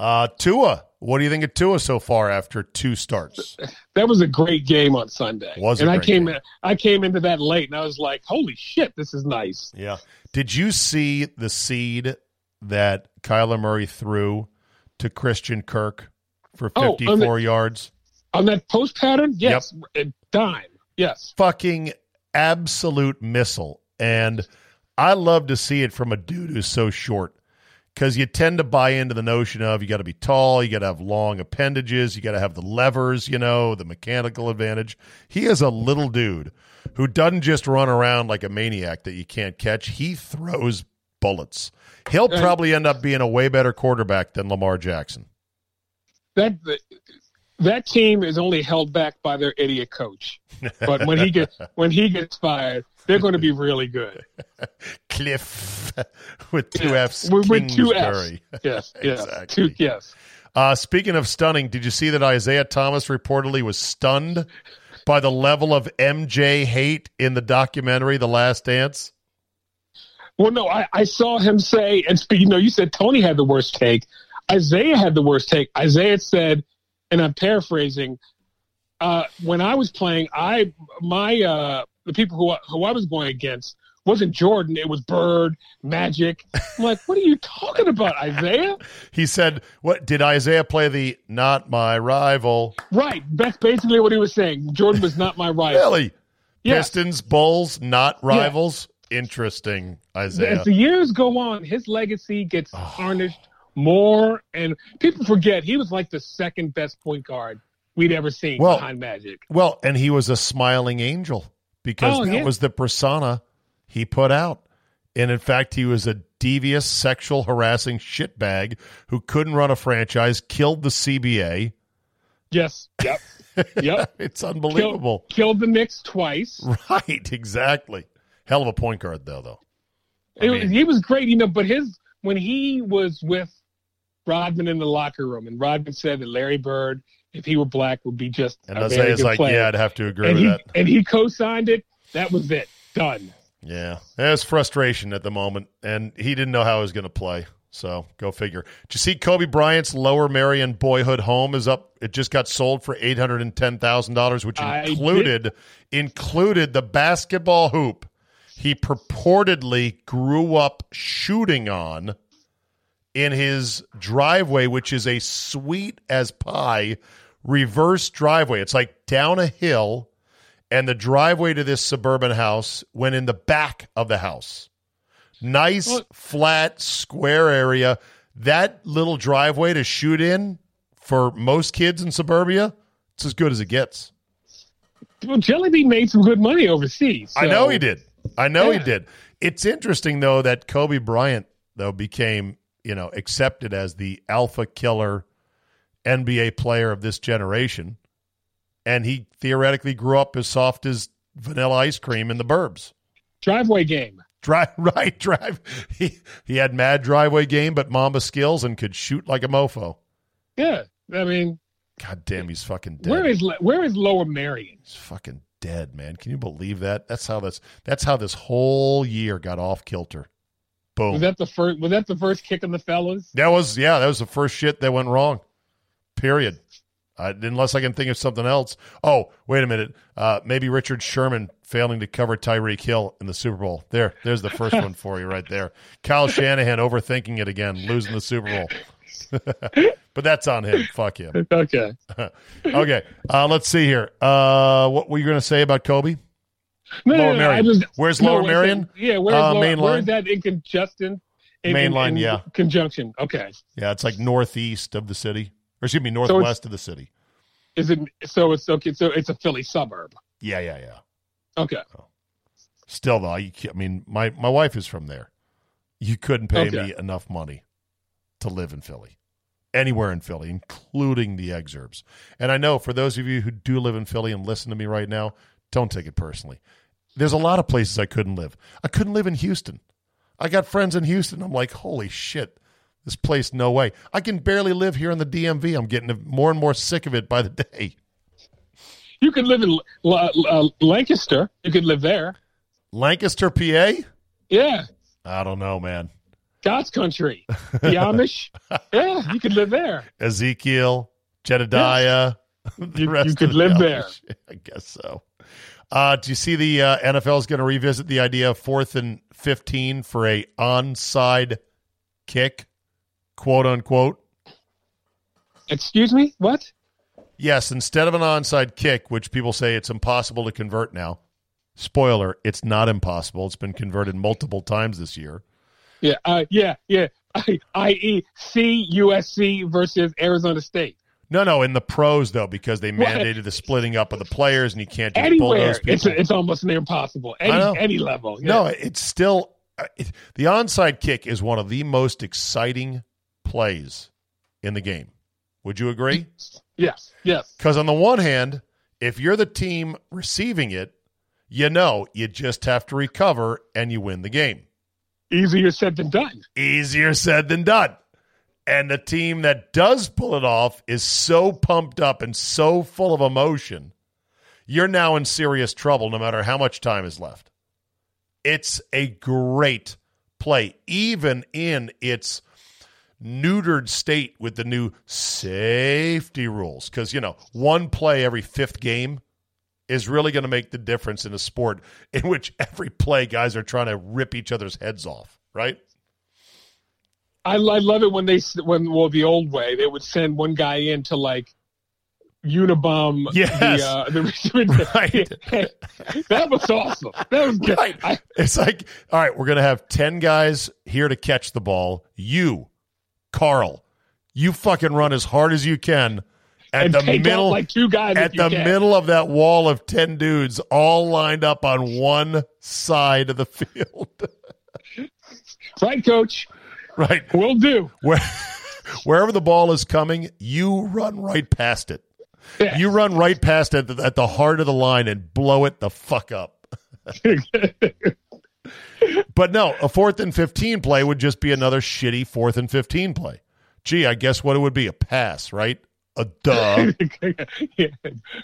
S1: Uh, Tua, what do you think of Tua so far after two starts?
S3: That was a great game on Sunday.
S1: Was
S3: and I came
S1: game.
S3: in, I came into that late, and I was like, "Holy shit, this is nice."
S1: Yeah. Did you see the seed that Kyler Murray threw to Christian Kirk for
S3: Oh, on
S1: 54
S3: the-
S1: yards?
S3: On that post pattern, yes, a dime, yes.
S1: Fucking absolute missile. And I love to see it from a dude who's so short because you tend to buy into the notion of you got to be tall, you got to have long appendages, you got to have the levers, you know, the mechanical advantage. He is a little dude who doesn't just run around like a maniac that you can't catch. He throws bullets. He'll probably end up being a way better quarterback than Lamar Jackson.
S3: That that team is only held back by their idiot coach. But when he gets [LAUGHS] when he gets fired, they're going to be really good. [LAUGHS]
S1: Cliff with two
S3: Yeah.
S1: F's.
S3: With- with two F's. Yes, yes, [LAUGHS]
S1: Exactly.
S3: two, yes.
S1: Uh, speaking of stunning, did you see that Isaiah Thomas reportedly was stunned by the level of MJ hate in the documentary The Last Dance?
S3: Well, no, I, I saw him say, and speaking, no, you said Tony had the worst take. Isaiah had the worst take. Isaiah said, and I'm paraphrasing, uh, when I was playing, I my uh, the people who I- who I was going against wasn't Jordan, it was Bird, Magic. I'm like, what are you talking about, Isaiah? [LAUGHS]
S1: He said, "What did Isaiah play the not my rival?"
S3: Right, that's basically what he was saying. Jordan was not my rival.
S1: Really? [LAUGHS] Pistons, Bulls, not rivals. Interesting, Isaiah.
S3: As the years go on, his legacy gets tarnished more, and people forget he was like the second best point guard we'd ever seen
S1: Well-
S3: behind Magic.
S1: Well, and he was a smiling angel because
S3: Oh,
S1: that
S3: yeah.
S1: was the persona he put out. And in fact, he was a devious, sexual, harassing shitbag who couldn't run a franchise, killed the CBA.
S3: Yes, yep, [LAUGHS] yep.
S1: it's unbelievable.
S3: killed the Knicks twice. [LAUGHS]
S1: Right, exactly. Hell of a point guard, though, though. I
S3: It-
S1: mean-
S3: he was great, you know. But his when he was with Rodman in the locker room, and Rodman said that Larry Bird, if he were black, would be just
S1: And
S3: a very good
S1: like,
S3: player.
S1: yeah, I'd have to agree
S3: and
S1: with
S3: he
S1: that.
S3: and he co-signed it. That was it. Done.
S1: Yeah, there's frustration at the moment, and he didn't know how he was going to play. So go figure. Did you see Kobe Bryant's Lower Merion boyhood home is up? It just got sold for eight hundred and ten thousand dollars, which included included the basketball hoop he purportedly grew up shooting on in his driveway, which is a sweet as pie reverse driveway. It's like down a hill and the driveway to this suburban house went in the back of the house. Nice,
S3: Well-
S1: flat, square area. That little driveway to shoot in for most kids in suburbia, it's as good as it gets.
S3: Well, Jellybean made some good money overseas.
S1: I know he did. I know he did. It's interesting though that Kobe Bryant though became, you know, accepted as the alpha killer NBA player of this generation. And he theoretically grew up as soft as vanilla ice cream in the burbs.
S3: Driveway game.
S1: Drive [LAUGHS] right, drive. He he had mad driveway game, but Mamba skills and could shoot like a mofo.
S3: Yeah, I mean,
S1: God damn, he's fucking dead.
S3: where is where is Lower Merion?
S1: he's fucking dead, man. Can you believe that? That's how this. That's how this whole year got off kilter. Boom.
S3: Was that the first? Was that the first kick in the fellas?
S1: That was yeah, that was the first shit that went wrong. Period. I, unless I can think of something else. Oh, wait a minute. Uh, maybe Richard Sherman failing to cover Tyreek Hill in the Super Bowl. There, there's the first one for you right there. Kyle [LAUGHS] Shanahan overthinking it again, losing the Super Bowl. [LAUGHS] but that's on him. Fuck him. [LAUGHS]
S3: Okay.
S1: Okay, uh, let's see here. Uh, what were you going to say about Kobe?
S3: No,
S1: Lower
S3: no, no,
S1: Merion.
S3: just-
S1: Where's Lower Merion?
S3: yeah, where's,
S1: Uh,
S3: Lower,
S1: main
S3: where's that in conjunction? In,
S1: Main
S3: in-
S1: line,
S3: in
S1: yeah.
S3: Conjunction. Okay.
S1: Yeah, it's like northeast of the city, or excuse me, northwest of the city.
S3: Is it so? It's okay. So it's a Philly suburb.
S1: Yeah, yeah, yeah.
S3: Okay.
S1: Still though, can't- I mean, my my wife is from there. You couldn't pay
S3: Okay.
S1: me enough money to live in Philly, anywhere in Philly, including the exurbs. And I know for those of you who do live in Philly and listen to me right now, don't take it personally. There's a lot of places I couldn't live. I couldn't live in Houston. I got friends in Houston. I'm like, holy shit, this place, no way. I can barely live here in the DMV. I'm getting more and more sick of it by the day.
S3: You could live in uh, Lancaster. You could live there.
S1: Lancaster, PA?
S3: Yeah.
S1: I don't know, man.
S3: God's country. The Amish. [LAUGHS] yeah, you could live there.
S1: Ezekiel, Jedediah. [LAUGHS] the
S3: You- you could live there. [LAUGHS]
S1: I guess so. Uh, do you see the uh, NFL is going to revisit the idea of fourth and 15 for a onside kick, quote unquote?
S3: Excuse me? What?
S1: Yes, instead of an onside kick, which people say it's impossible to convert now. Spoiler, it's not impossible. It's been converted multiple times this year.
S3: Yeah, uh, yeah, yeah. [LAUGHS] I, i.e., C USC versus Arizona State.
S1: No, no, in the pros though, because they mandated the splitting up of the players, and you can't just
S3: Anywhere,
S1: bulldoze people.
S3: it's it's almost near impossible. Any any level. Yeah.
S1: No, it's still uh, it, the onside kick is one of the most exciting plays in the game. Would you agree?
S3: Yes, yes.
S1: Because on the one hand, if you're the team receiving it, you know you just have to recover and you win the game.
S3: Easier said than done.
S1: Easier said than done. And the team that does pull it off is so pumped up and so full of emotion, you're now in serious trouble no matter how much time is left. It's a great play, even in its neutered state with the new safety rules. Because, you know, one play every fifth game is really going to make the difference in a sport in which every play guys are trying to rip each other's heads off, right?
S3: I, I love it when they when well the old way they would send one guy in to like Unabomb
S1: yes.
S3: the, uh, the [LAUGHS] right. [LAUGHS] that was awesome. That was good.
S1: Right. I, it's like, all right, we're gonna have ten guys here to catch the ball. You, Carl, you fucking run as hard as you can at
S3: and
S1: the middle,
S3: like two guys
S1: at the
S3: can.
S1: middle of that wall of ten dudes, all lined up on one side of the [LAUGHS] field.
S3: right, coach.
S1: Right,
S3: will do.
S1: Where, wherever the ball is coming, you run right past it. Yeah. You run right past it at the heart of the line and blow it the fuck up. [LAUGHS] but no, a fourth and 15 play would just be another shitty fourth and 15 play. Gee, I guess what it would be a pass, right? A duh. [LAUGHS]
S3: yeah.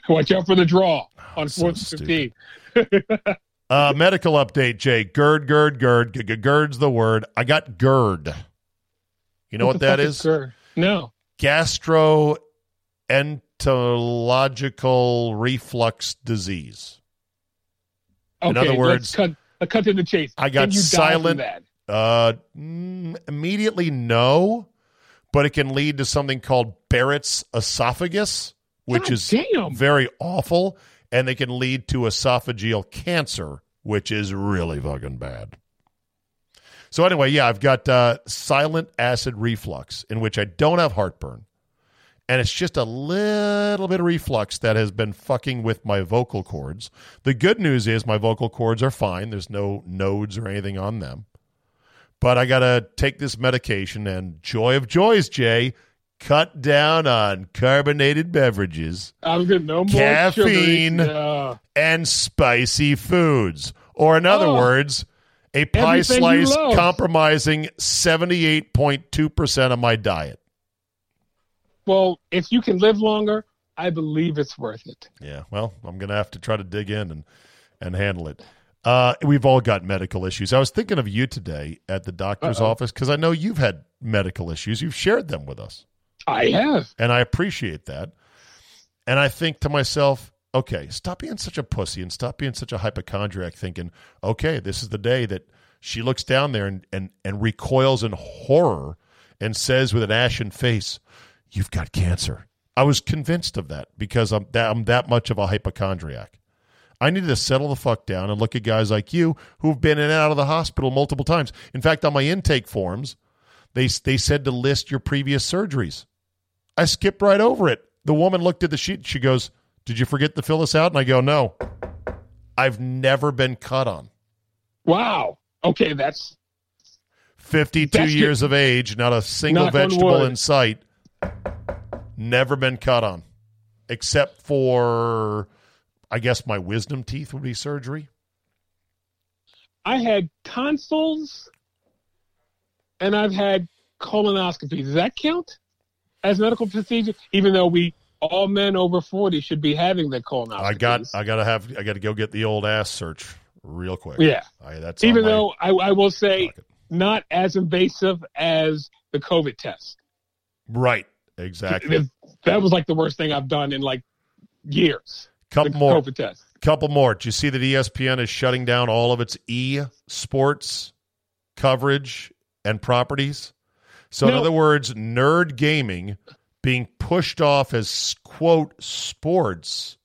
S3: Watch out for the draw on so fourth and 15.
S1: uh, medical update, Jay. Gird, GERD, GERD. gird's the word. I got GERD. You know what, that [LAUGHS] is?
S3: GERD? No.
S1: Gastro entological reflux disease.
S3: Okay,
S1: In other words,
S3: cut, cut to the chase.
S1: I got silent. Uh, mm, immediately, no, but it can lead to something called Barrett's esophagus, which
S3: God
S1: is
S3: damn.
S1: very awful, and they can lead to esophageal cancer, which is really fucking bad. So anyway, yeah, I've got uh, silent acid reflux, in which I don't have heartburn, and it's just a little bit of reflux that has been fucking with my vocal cords. The good news is my vocal cords are fine. There's no nodes or anything on them. But I got to take this medication and joy of joys, Jay, cut down on carbonated beverages.
S3: I'm good. No more
S1: caffeine
S3: yeah.
S1: and spicy foods. Or in other
S3: Oh.
S1: words, a pie
S3: Everything
S1: slice compromising 78.2% of my diet.
S3: Well, if you can live longer, I believe it's worth it.
S1: Yeah, well, I'm going to have to try to dig in and, and handle it. Uh, we've all got medical issues. I was thinking of you today at the doctor's
S3: Uh-oh.
S1: office because I know you've had medical issues. You've shared them with us,
S3: I have.
S1: and I appreciate that. And I think to myself, okay, stop being such a pussy and stop being such a hypochondriac thinking, okay, this is the day that she looks down there and, and, and recoils in horror and says with an ashen face, You've got cancer. I was convinced of that because I'm that, I'm that much of a hypochondriac. I needed to settle the fuck down and look at guys like you who've been in and out of the hospital multiple times. In fact, on my intake forms, they they said to list your previous surgeries. I skipped right over it. The woman looked at the sheet. She goes, "Did you forget to fill this out?" And I go, "No, I've never been cut on.
S3: Wow. Okay, that's
S1: 52
S3: That's
S1: years of age, not a single
S3: Knock
S1: vegetable in sight. Never been cut on, except for, I guess my wisdom teeth would be surgery.
S3: I had tonsils and I've had colonoscopy. Does that count as medical procedure? Even though we all men over forty should be having the colonoscopy.
S1: I got, I gotta have, I gotta go get the old ass search real quick.
S3: Yeah.
S1: I, that's
S3: Even though I, I will say
S1: docket.
S3: not as invasive as the COVID test.
S1: right, exactly.
S3: That was like the worst thing I've done in like years.
S1: Couple
S3: the
S1: more,
S3: COVID test.
S1: couple more. Do you see that ESPN is shutting down all of its e sports coverage and properties? So, in other words, nerd gaming being pushed off as quote sports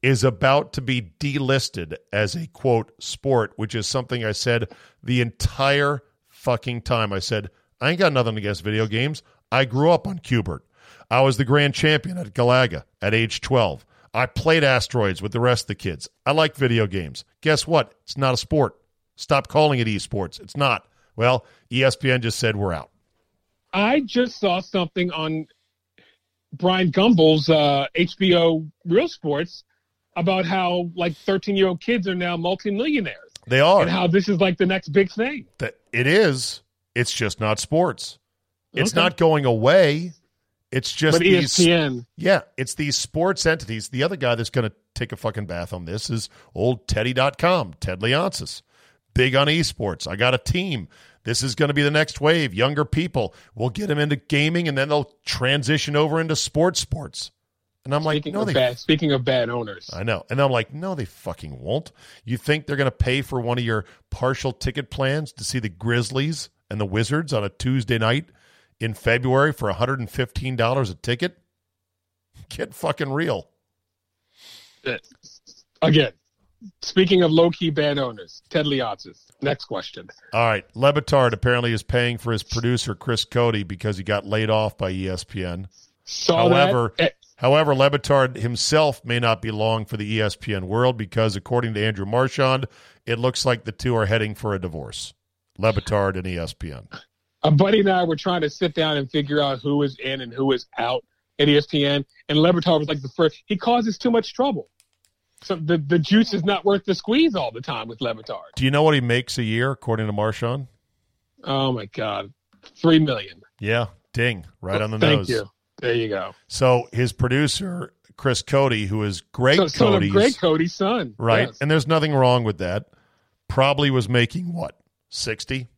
S1: is about to be delisted as a quote sport, which is something I said the entire fucking time. I said, I ain't got nothing against video games. I grew up on Q*bert. I was the grand champion at Galaga at age 12. I played asteroids with the rest of the kids. I like video games. Guess what? It's not a sport. Stop calling it esports. It's not. Well, ESPN just said we're out.
S3: I just saw something on Bryant Gumbel's uh, HBO Real Sports about how like 13 year old kids are now multimillionaires
S1: They are.
S3: and how this is like the next big thing.
S1: That it is. It's just not sports. It's
S3: Okay.
S1: not going away. It's just
S3: But E
S1: these.
S3: ESPN,
S1: Yeah, it's these sports entities. The other guy that's going to take a fucking bath on this is old Teddy.com, Ted Leonsis. Big on esports. I got a team. This is going to be the next wave. Younger people. We'll get them into gaming and then they'll transition over into sports sports. And I'm like,
S3: speaking,
S1: no,
S3: of
S1: they
S3: bad, speaking of bad owners,
S1: I know. And I'm like, no, they fucking won't. You think they're going to pay for one of your partial ticket plans to see the Grizzlies and the Wizards on a Tuesday night in February for $115 a ticket? Get fucking real.
S3: again, speaking of low key band owners, Ted Leonsis. Next question.
S1: All right. Le Batard apparently is paying for his producer, Chris Cody, because he got laid off by ESPN.
S3: Saw
S1: However,
S3: that. Eh,
S1: However, Le Batard himself may not be long for the ESPN world because, according to Andrew Marchand, it looks like the two are heading for a divorce. Le Batard and ESPN.
S3: a buddy and I were trying to sit down and figure out who is in and who is out at ESPN, and Le Batard was like the first. He causes too much trouble. So the, the juice is not worth the squeeze all the time with Le Batard.
S1: Do you know what he makes a year, according to Marchand?
S3: Oh my God, three million.
S1: Yeah, ding, right on the
S3: Thank
S1: nose.
S3: Thank you. There you go.
S1: So his producer, Chris Cody, who is Greg
S3: So,
S1: Cody's
S3: Greg Cody's son,
S1: right,
S3: Yes.
S1: and there's nothing wrong with that. Probably was making what sixty.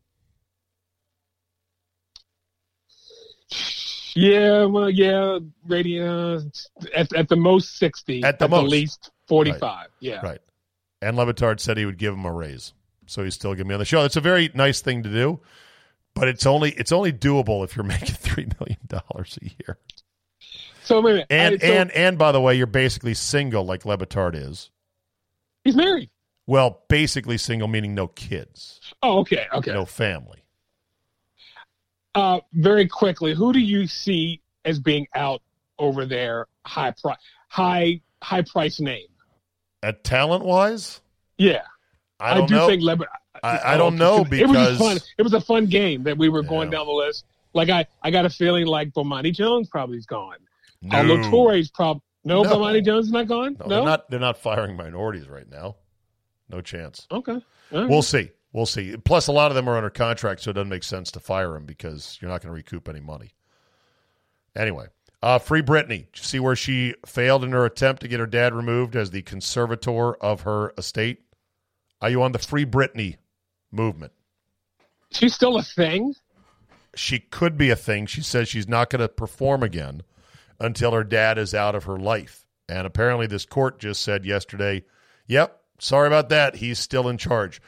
S3: Yeah, well, yeah, radio at, at the most sixty,
S1: At the most.
S3: least forty-five. Yeah,
S1: Right. And Le Batard said he would give him a raise. So he's still giving me on the show. It's a very nice thing to do, but it's only it's only doable if you're [LAUGHS] making three million dollars a year.
S3: So wait a minute.
S1: And
S3: I- so
S1: and and by the way, you're basically single like Le Batard is.
S3: he's married.
S1: Well, basically single meaning no kids,
S3: Oh, okay, okay.
S1: no family.
S3: Uh, very quickly, who do you see as being out over there? High price, high high price name.
S1: At talent wise,
S3: Yeah,
S1: I don't
S3: do
S1: know.
S3: think.
S1: I- I don't know
S3: it was
S1: because-
S3: fun. It was a fun game that we were going
S1: Yeah.
S3: down the list. Like I, I got a feeling like Bomani Jones probably is gone.
S1: no,
S3: Uh, Latore's probably no,
S1: No.
S3: Bomani Jones is not gone.
S1: no,
S3: No,
S1: they're not. They're not firing minorities right now. No chance.
S3: Okay, right.
S1: We'll see. We'll see. Plus, a lot of them are under contract, so it doesn't make sense to fire them because you're not going to recoup any money. Anyway, uh, free Britney. Did you see where she failed in her attempt to get her dad removed as the conservator of her estate? Are you on the free Britney movement?
S3: she's still a thing.
S1: She could be a thing. She says she's not going to perform again until her dad is out of her life. And apparently, this court just said yesterday, yep, sorry about that. He's still in charge.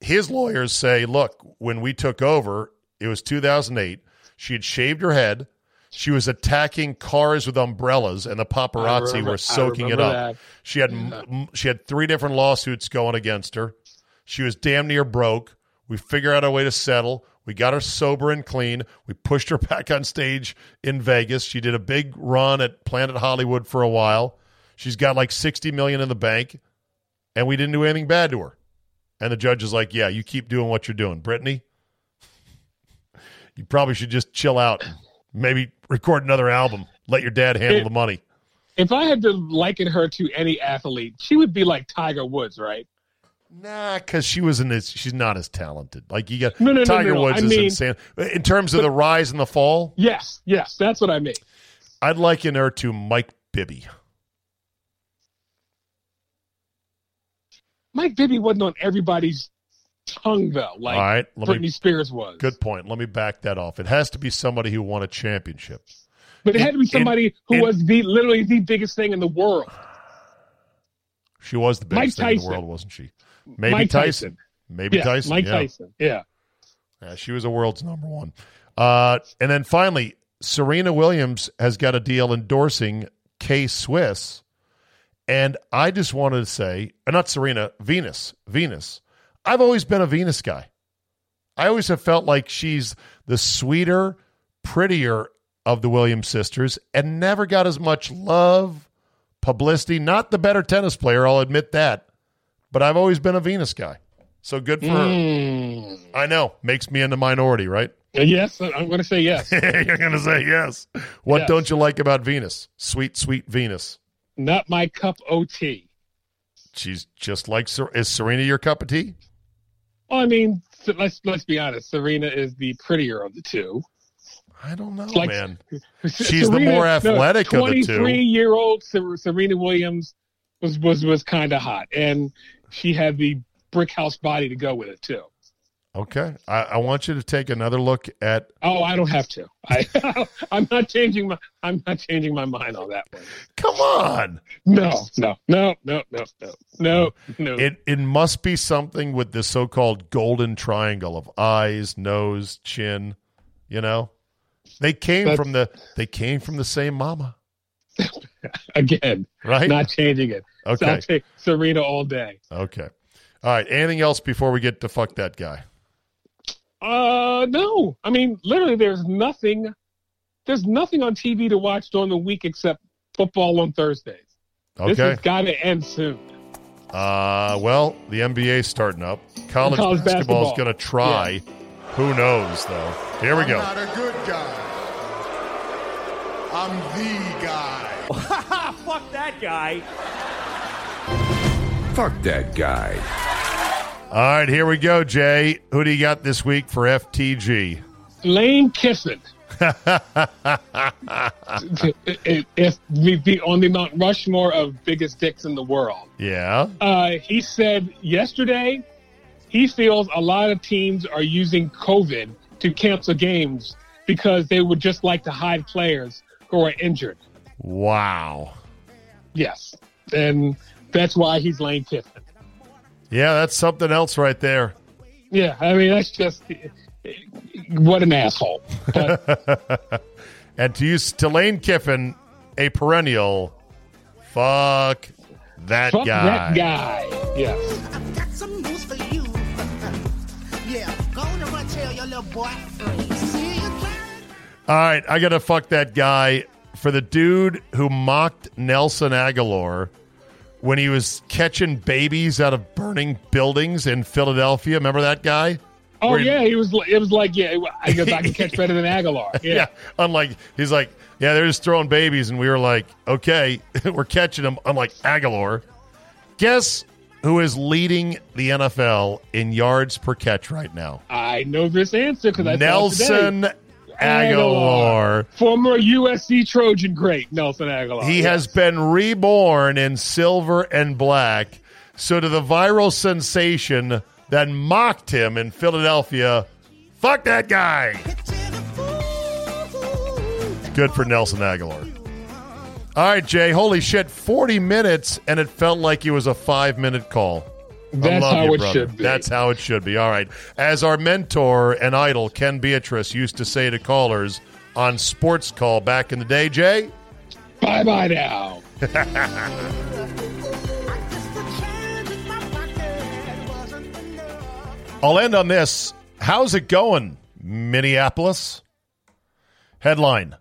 S1: His lawyers say, look, when we took over, it was 2008. She had shaved her head. She was attacking cars with umbrellas, and the paparazzi
S3: remember-
S1: were soaking it up.
S3: that.
S1: She had m she had three different lawsuits going against her. She was damn near broke. We figured out a way to settle. We got her sober and clean. We pushed her [LAUGHS] back on stage in Vegas. She did a big run at Planet Hollywood for a while. She's got like 60 million in the bank and we didn't do anything bad to her. And the judge is like, "Yeah, you keep doing what you're doing, Brittany. [LAUGHS] You probably should just chill out. Maybe record another album. Let your dad handle
S3: It-
S1: the money."
S3: If I had to liken her to any athlete, she would be like Tiger Woods, right?
S1: Nah, because she wasn't as she's not as talented. Like you got
S3: No, no,
S1: Tiger
S3: no, no.
S1: Woods
S3: I
S1: is
S3: mean-
S1: insane. In terms of the rise and the fall,
S3: Yes, yes, that's what I mean.
S1: I'd liken her to Mike Bibby.
S3: Mike Bibby wasn't on everybody's tongue though, like
S1: All right, let
S3: Britney
S1: me.
S3: Spears was.
S1: Good point. Let me back that off. It has to be somebody who won a championship.
S3: but it had to be somebody who was the literally the biggest thing in the world.
S1: She was the biggest thing in the world, wasn't she? Maybe Tyson.
S3: Tyson.
S1: Maybe
S3: yeah,
S1: Tyson.
S3: Mike
S1: yeah.
S3: Tyson. Yeah.
S1: Yeah, she was a world's number one. Uh, and then finally, Serena Williams has got a deal endorsing K Swiss. And I just wanted to say, uh, not Serena, Venus. Venus. I've always been a Venus guy. I always have felt like she's the sweeter, prettier of the Williams sisters and never got as much love, publicity. Not the better tennis player, I'll admit that. But I've always been a Venus guy. So good for her.
S3: Mm.
S1: I know. Makes me in the minority, right?
S3: Uh, Yes, I'm going to say yes. [LAUGHS]
S1: You're going to say yes. What
S3: Yes.
S1: don't you like about Venus? Sweet, sweet Venus.
S3: Not my cup of OT.
S1: She's just like is Serena your cup of tea?
S3: Well, I mean, let's let's be honest. Serena is the prettier of the two.
S1: I don't know,
S3: like-
S1: man. [LAUGHS] She's the more athletic of the two.
S3: Twenty-three-year-old Serena Williams was was was kind of hot, and she had the brick house body to go with it too.
S1: Okay, I, I want you to take another look at.
S3: Oh, I don't have to. I [LAUGHS] I'm not changing my I'm not changing my mind on that one.
S1: Come on,
S3: No, no, no, no, no, no, no, no.
S1: it it must be something with the so-called golden triangle of eyes, nose, chin. You know, they came
S3: That's-
S1: from the they came from the same mama, [LAUGHS]
S3: Again,
S1: right?
S3: not changing it.
S1: Okay,
S3: Serena all day.
S1: okay. All right. Anything else before we get to fuck that guy?
S3: Uh, no. I mean, literally, there's nothing. There's nothing on TV to watch during the week except football on Thursdays. Okay. This
S1: Okay.
S3: has got to end soon.
S1: Uh, well, the NBA's starting up. College,
S3: College
S1: basketball is
S3: basketball.
S1: going to try. Who knows, though? Here we
S2: I'm
S1: go.
S2: not a good guy. I'm the guy. [LAUGHS]
S4: Fuck that guy.
S5: Fuck that guy.
S1: All right, here we go, Jay. Who do you got this week for FTG?
S3: Lane Kiffin. [LAUGHS] if we be on the Mount Rushmore of biggest dicks in the world,
S1: Yeah.
S3: uh, he said yesterday he feels a lot of teams are using COVID to cancel games because they would just like to hide players who are injured.
S1: Wow.
S3: Yes, and that's why he's Lane Kiffin.
S1: Yeah, that's something else right there.
S3: Yeah, I mean that's just what an asshole. But [LAUGHS]
S1: And to use to Lane Kiffin, a perennial, fuck that
S3: fuck
S1: guy.
S3: that guy. Yes.
S6: I've got some news for you. [LAUGHS] yeah, go on and run tell your little boy. See.
S1: All right, I got to fuck that guy for the dude who mocked Nelson Agholor when he was catching babies out of burning buildings in Philadelphia. Remember that guy?
S3: Oh
S1: he-
S3: yeah, he was. It was like yeah, I guess I can catch better than Agholor. [LAUGHS]
S1: Yeah.
S3: Yeah.
S1: Unlike he's like, yeah, they're just throwing babies, and we were like, okay, [LAUGHS] we're catching them. Unlike Agholor, guess who is leading the NFL in yards per catch right now?
S3: I know this answer because I saw it today.
S1: Nelson Agholor.
S3: former USC Trojan great Nelson Agholor.
S1: He
S3: Yes.
S1: has been reborn in silver and black. So to the viral sensation that mocked him in Philadelphia, fuck that guy. Good for Nelson Agholor. All right, Jay. Holy shit, 40 minutes, and it felt like it was a five minute call.
S3: That's how
S1: you,
S3: it
S1: brother.
S3: should be.
S1: That's how it should be. All right. As our mentor and idol, Ken Beatrice, used to say to callers on Sports Call back in the day, Jay,
S3: bye bye now. [LAUGHS]
S1: I'll end on this. How's it going, Minneapolis? Headline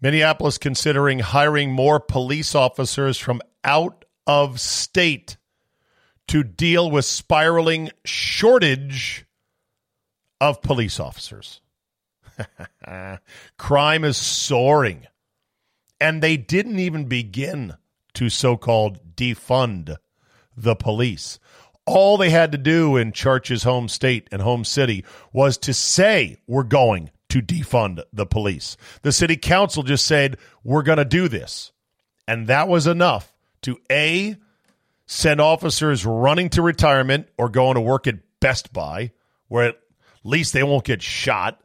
S1: Minneapolis considering hiring more police officers from out of state to deal with spiraling shortage of police officers. [LAUGHS] Crime is soaring. And they didn't even begin to so called defund the police. All they had to do in Church's home state and home city was to say, we're going to defund the police. The city council just said, we're going to do this. And that was enough to A, send officers running to retirement or going to work at Best Buy, where at least they won't get shot,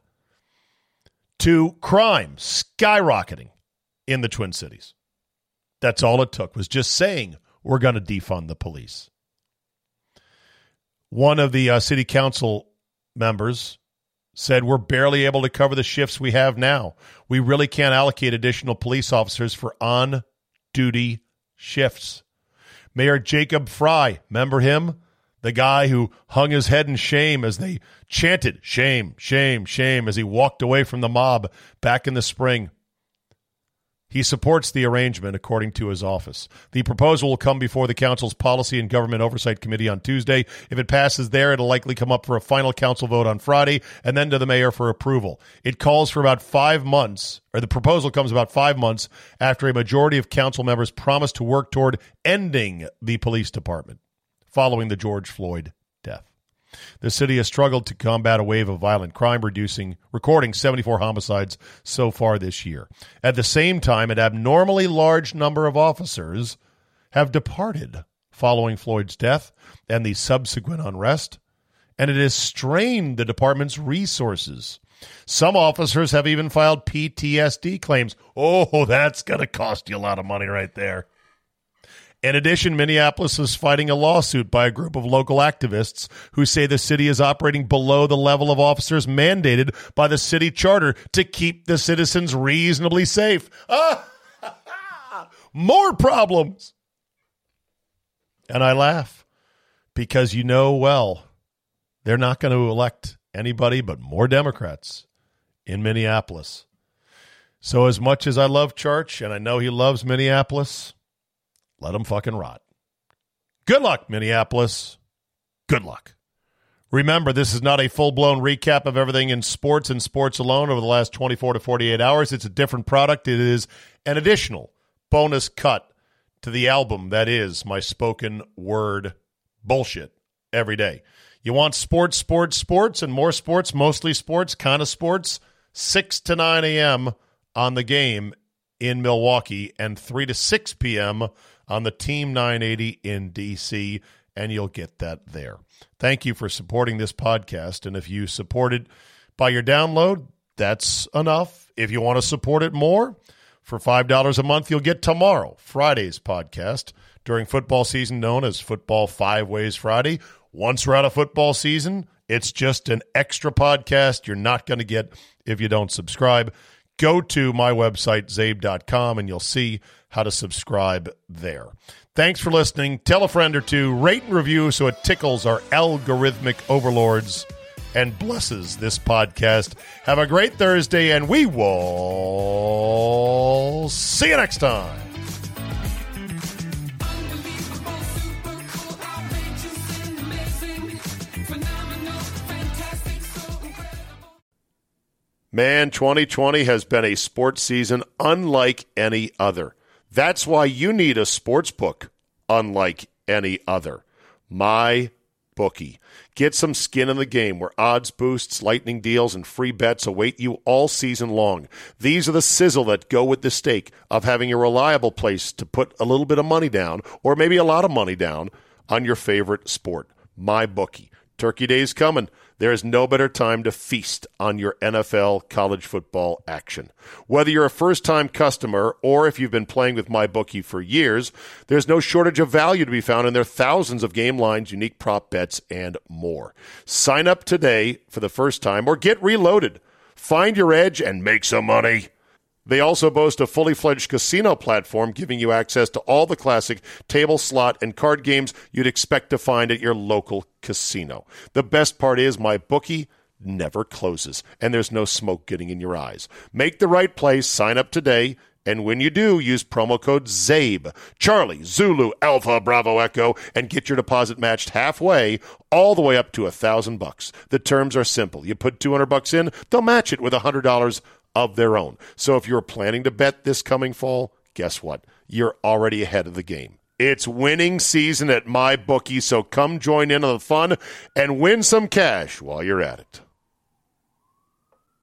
S1: to crime skyrocketing in the Twin Cities. That's all it took was just saying we're going to defund the police. One of the uh, city council members said we're barely able to cover the shifts we have now. We really can't allocate additional police officers for on duty shifts. Mayor Jacob Frey, remember him? The guy who hung his head in shame as they chanted shame, shame, shame as he walked away from the mob back in the spring. He supports the arrangement, according to his office. The proposal will come before the council's Policy and Government Oversight Committee on Tuesday. If it passes there, it'll likely come up for a final council vote on Friday and then to the mayor for approval. It calls for about five months, or the proposal comes about five months after a majority of council members promised to work toward ending the police department following the George Floyd death. The city has struggled to combat a wave of violent crime, reducing recording 74 homicides so far this year. At the same time, an abnormally large number of officers have departed following Floyd's death and the subsequent unrest, and it has strained the department's resources. Some officers have even filed PTSD claims. Oh, that's going to cost you a lot of money right there. In addition, Minneapolis is fighting a lawsuit by a group of local activists who say the city is operating below the level of officers mandated by the city charter to keep the citizens reasonably safe. Ah, [LAUGHS] more problems. And I laugh because you know well they're not going to elect anybody but more Democrats in Minneapolis. So, as much as I love Church and I know he loves Minneapolis, let them fucking rot. Good luck, Minneapolis. Good luck. Remember, this is not a full blown recap of everything in sports and sports alone over the last 24 to 48 hours. It's a different product. It is an additional bonus cut to the album that is my spoken word bullshit every day. You want sports, sports, sports, and more sports, mostly sports, kind of sports, 6 to 9 a.m. on the game in Milwaukee and 3 to 6 p.m on the Team 980 in DC, and you'll get that there. Thank you for supporting this podcast. And if you support it by your download, that's enough. If you want to support it more, for $5 a month, you'll get tomorrow, Friday's podcast during football season known as Football Five Ways Friday. Once we're out of football season, it's just an extra podcast you're not going to get if you don't subscribe. Go to my website, czabe.com, and you'll see how to subscribe there. Thanks for listening. Tell a friend or two, rate and review so it tickles our algorithmic overlords and blesses this podcast. Have a great Thursday, and we will see you next time. Man, 2020 has been a sports season unlike any other. That's why you need a sports book unlike any other. My bookie. Get some skin in the game where odds boosts, lightning deals, and free bets await you all season long. These are the sizzle that go with the stake of having a reliable place to put a little bit of money down, or maybe a lot of money down, on your favorite sport. My bookie. Turkey Day's coming. There is no better time to feast on your NFL college football action. Whether you're a first time customer or if you've been playing with MyBookie for years, there's no shortage of value to be found in their thousands of game lines, unique prop bets, and more. Sign up today for the first time or get reloaded. Find your edge and make some money. They also boast a fully fledged casino platform giving you access to all the classic table, slot, and card games you'd expect to find at your local casino. The best part is my bookie never closes, and there's no smoke getting in your eyes. Make the right place, sign up today. And when you do, use promo code CZABE, Charlie, Zulu, Alpha, Bravo, Echo, and get your deposit matched halfway, all the way up to a thousand bucks. The terms are simple. You put 200 bucks in, they'll match it with a $100 of their own. So if you're planning to bet this coming fall, guess what? You're already ahead of the game. It's winning season at my bookie, so come join in on the fun and win some cash while you're at it.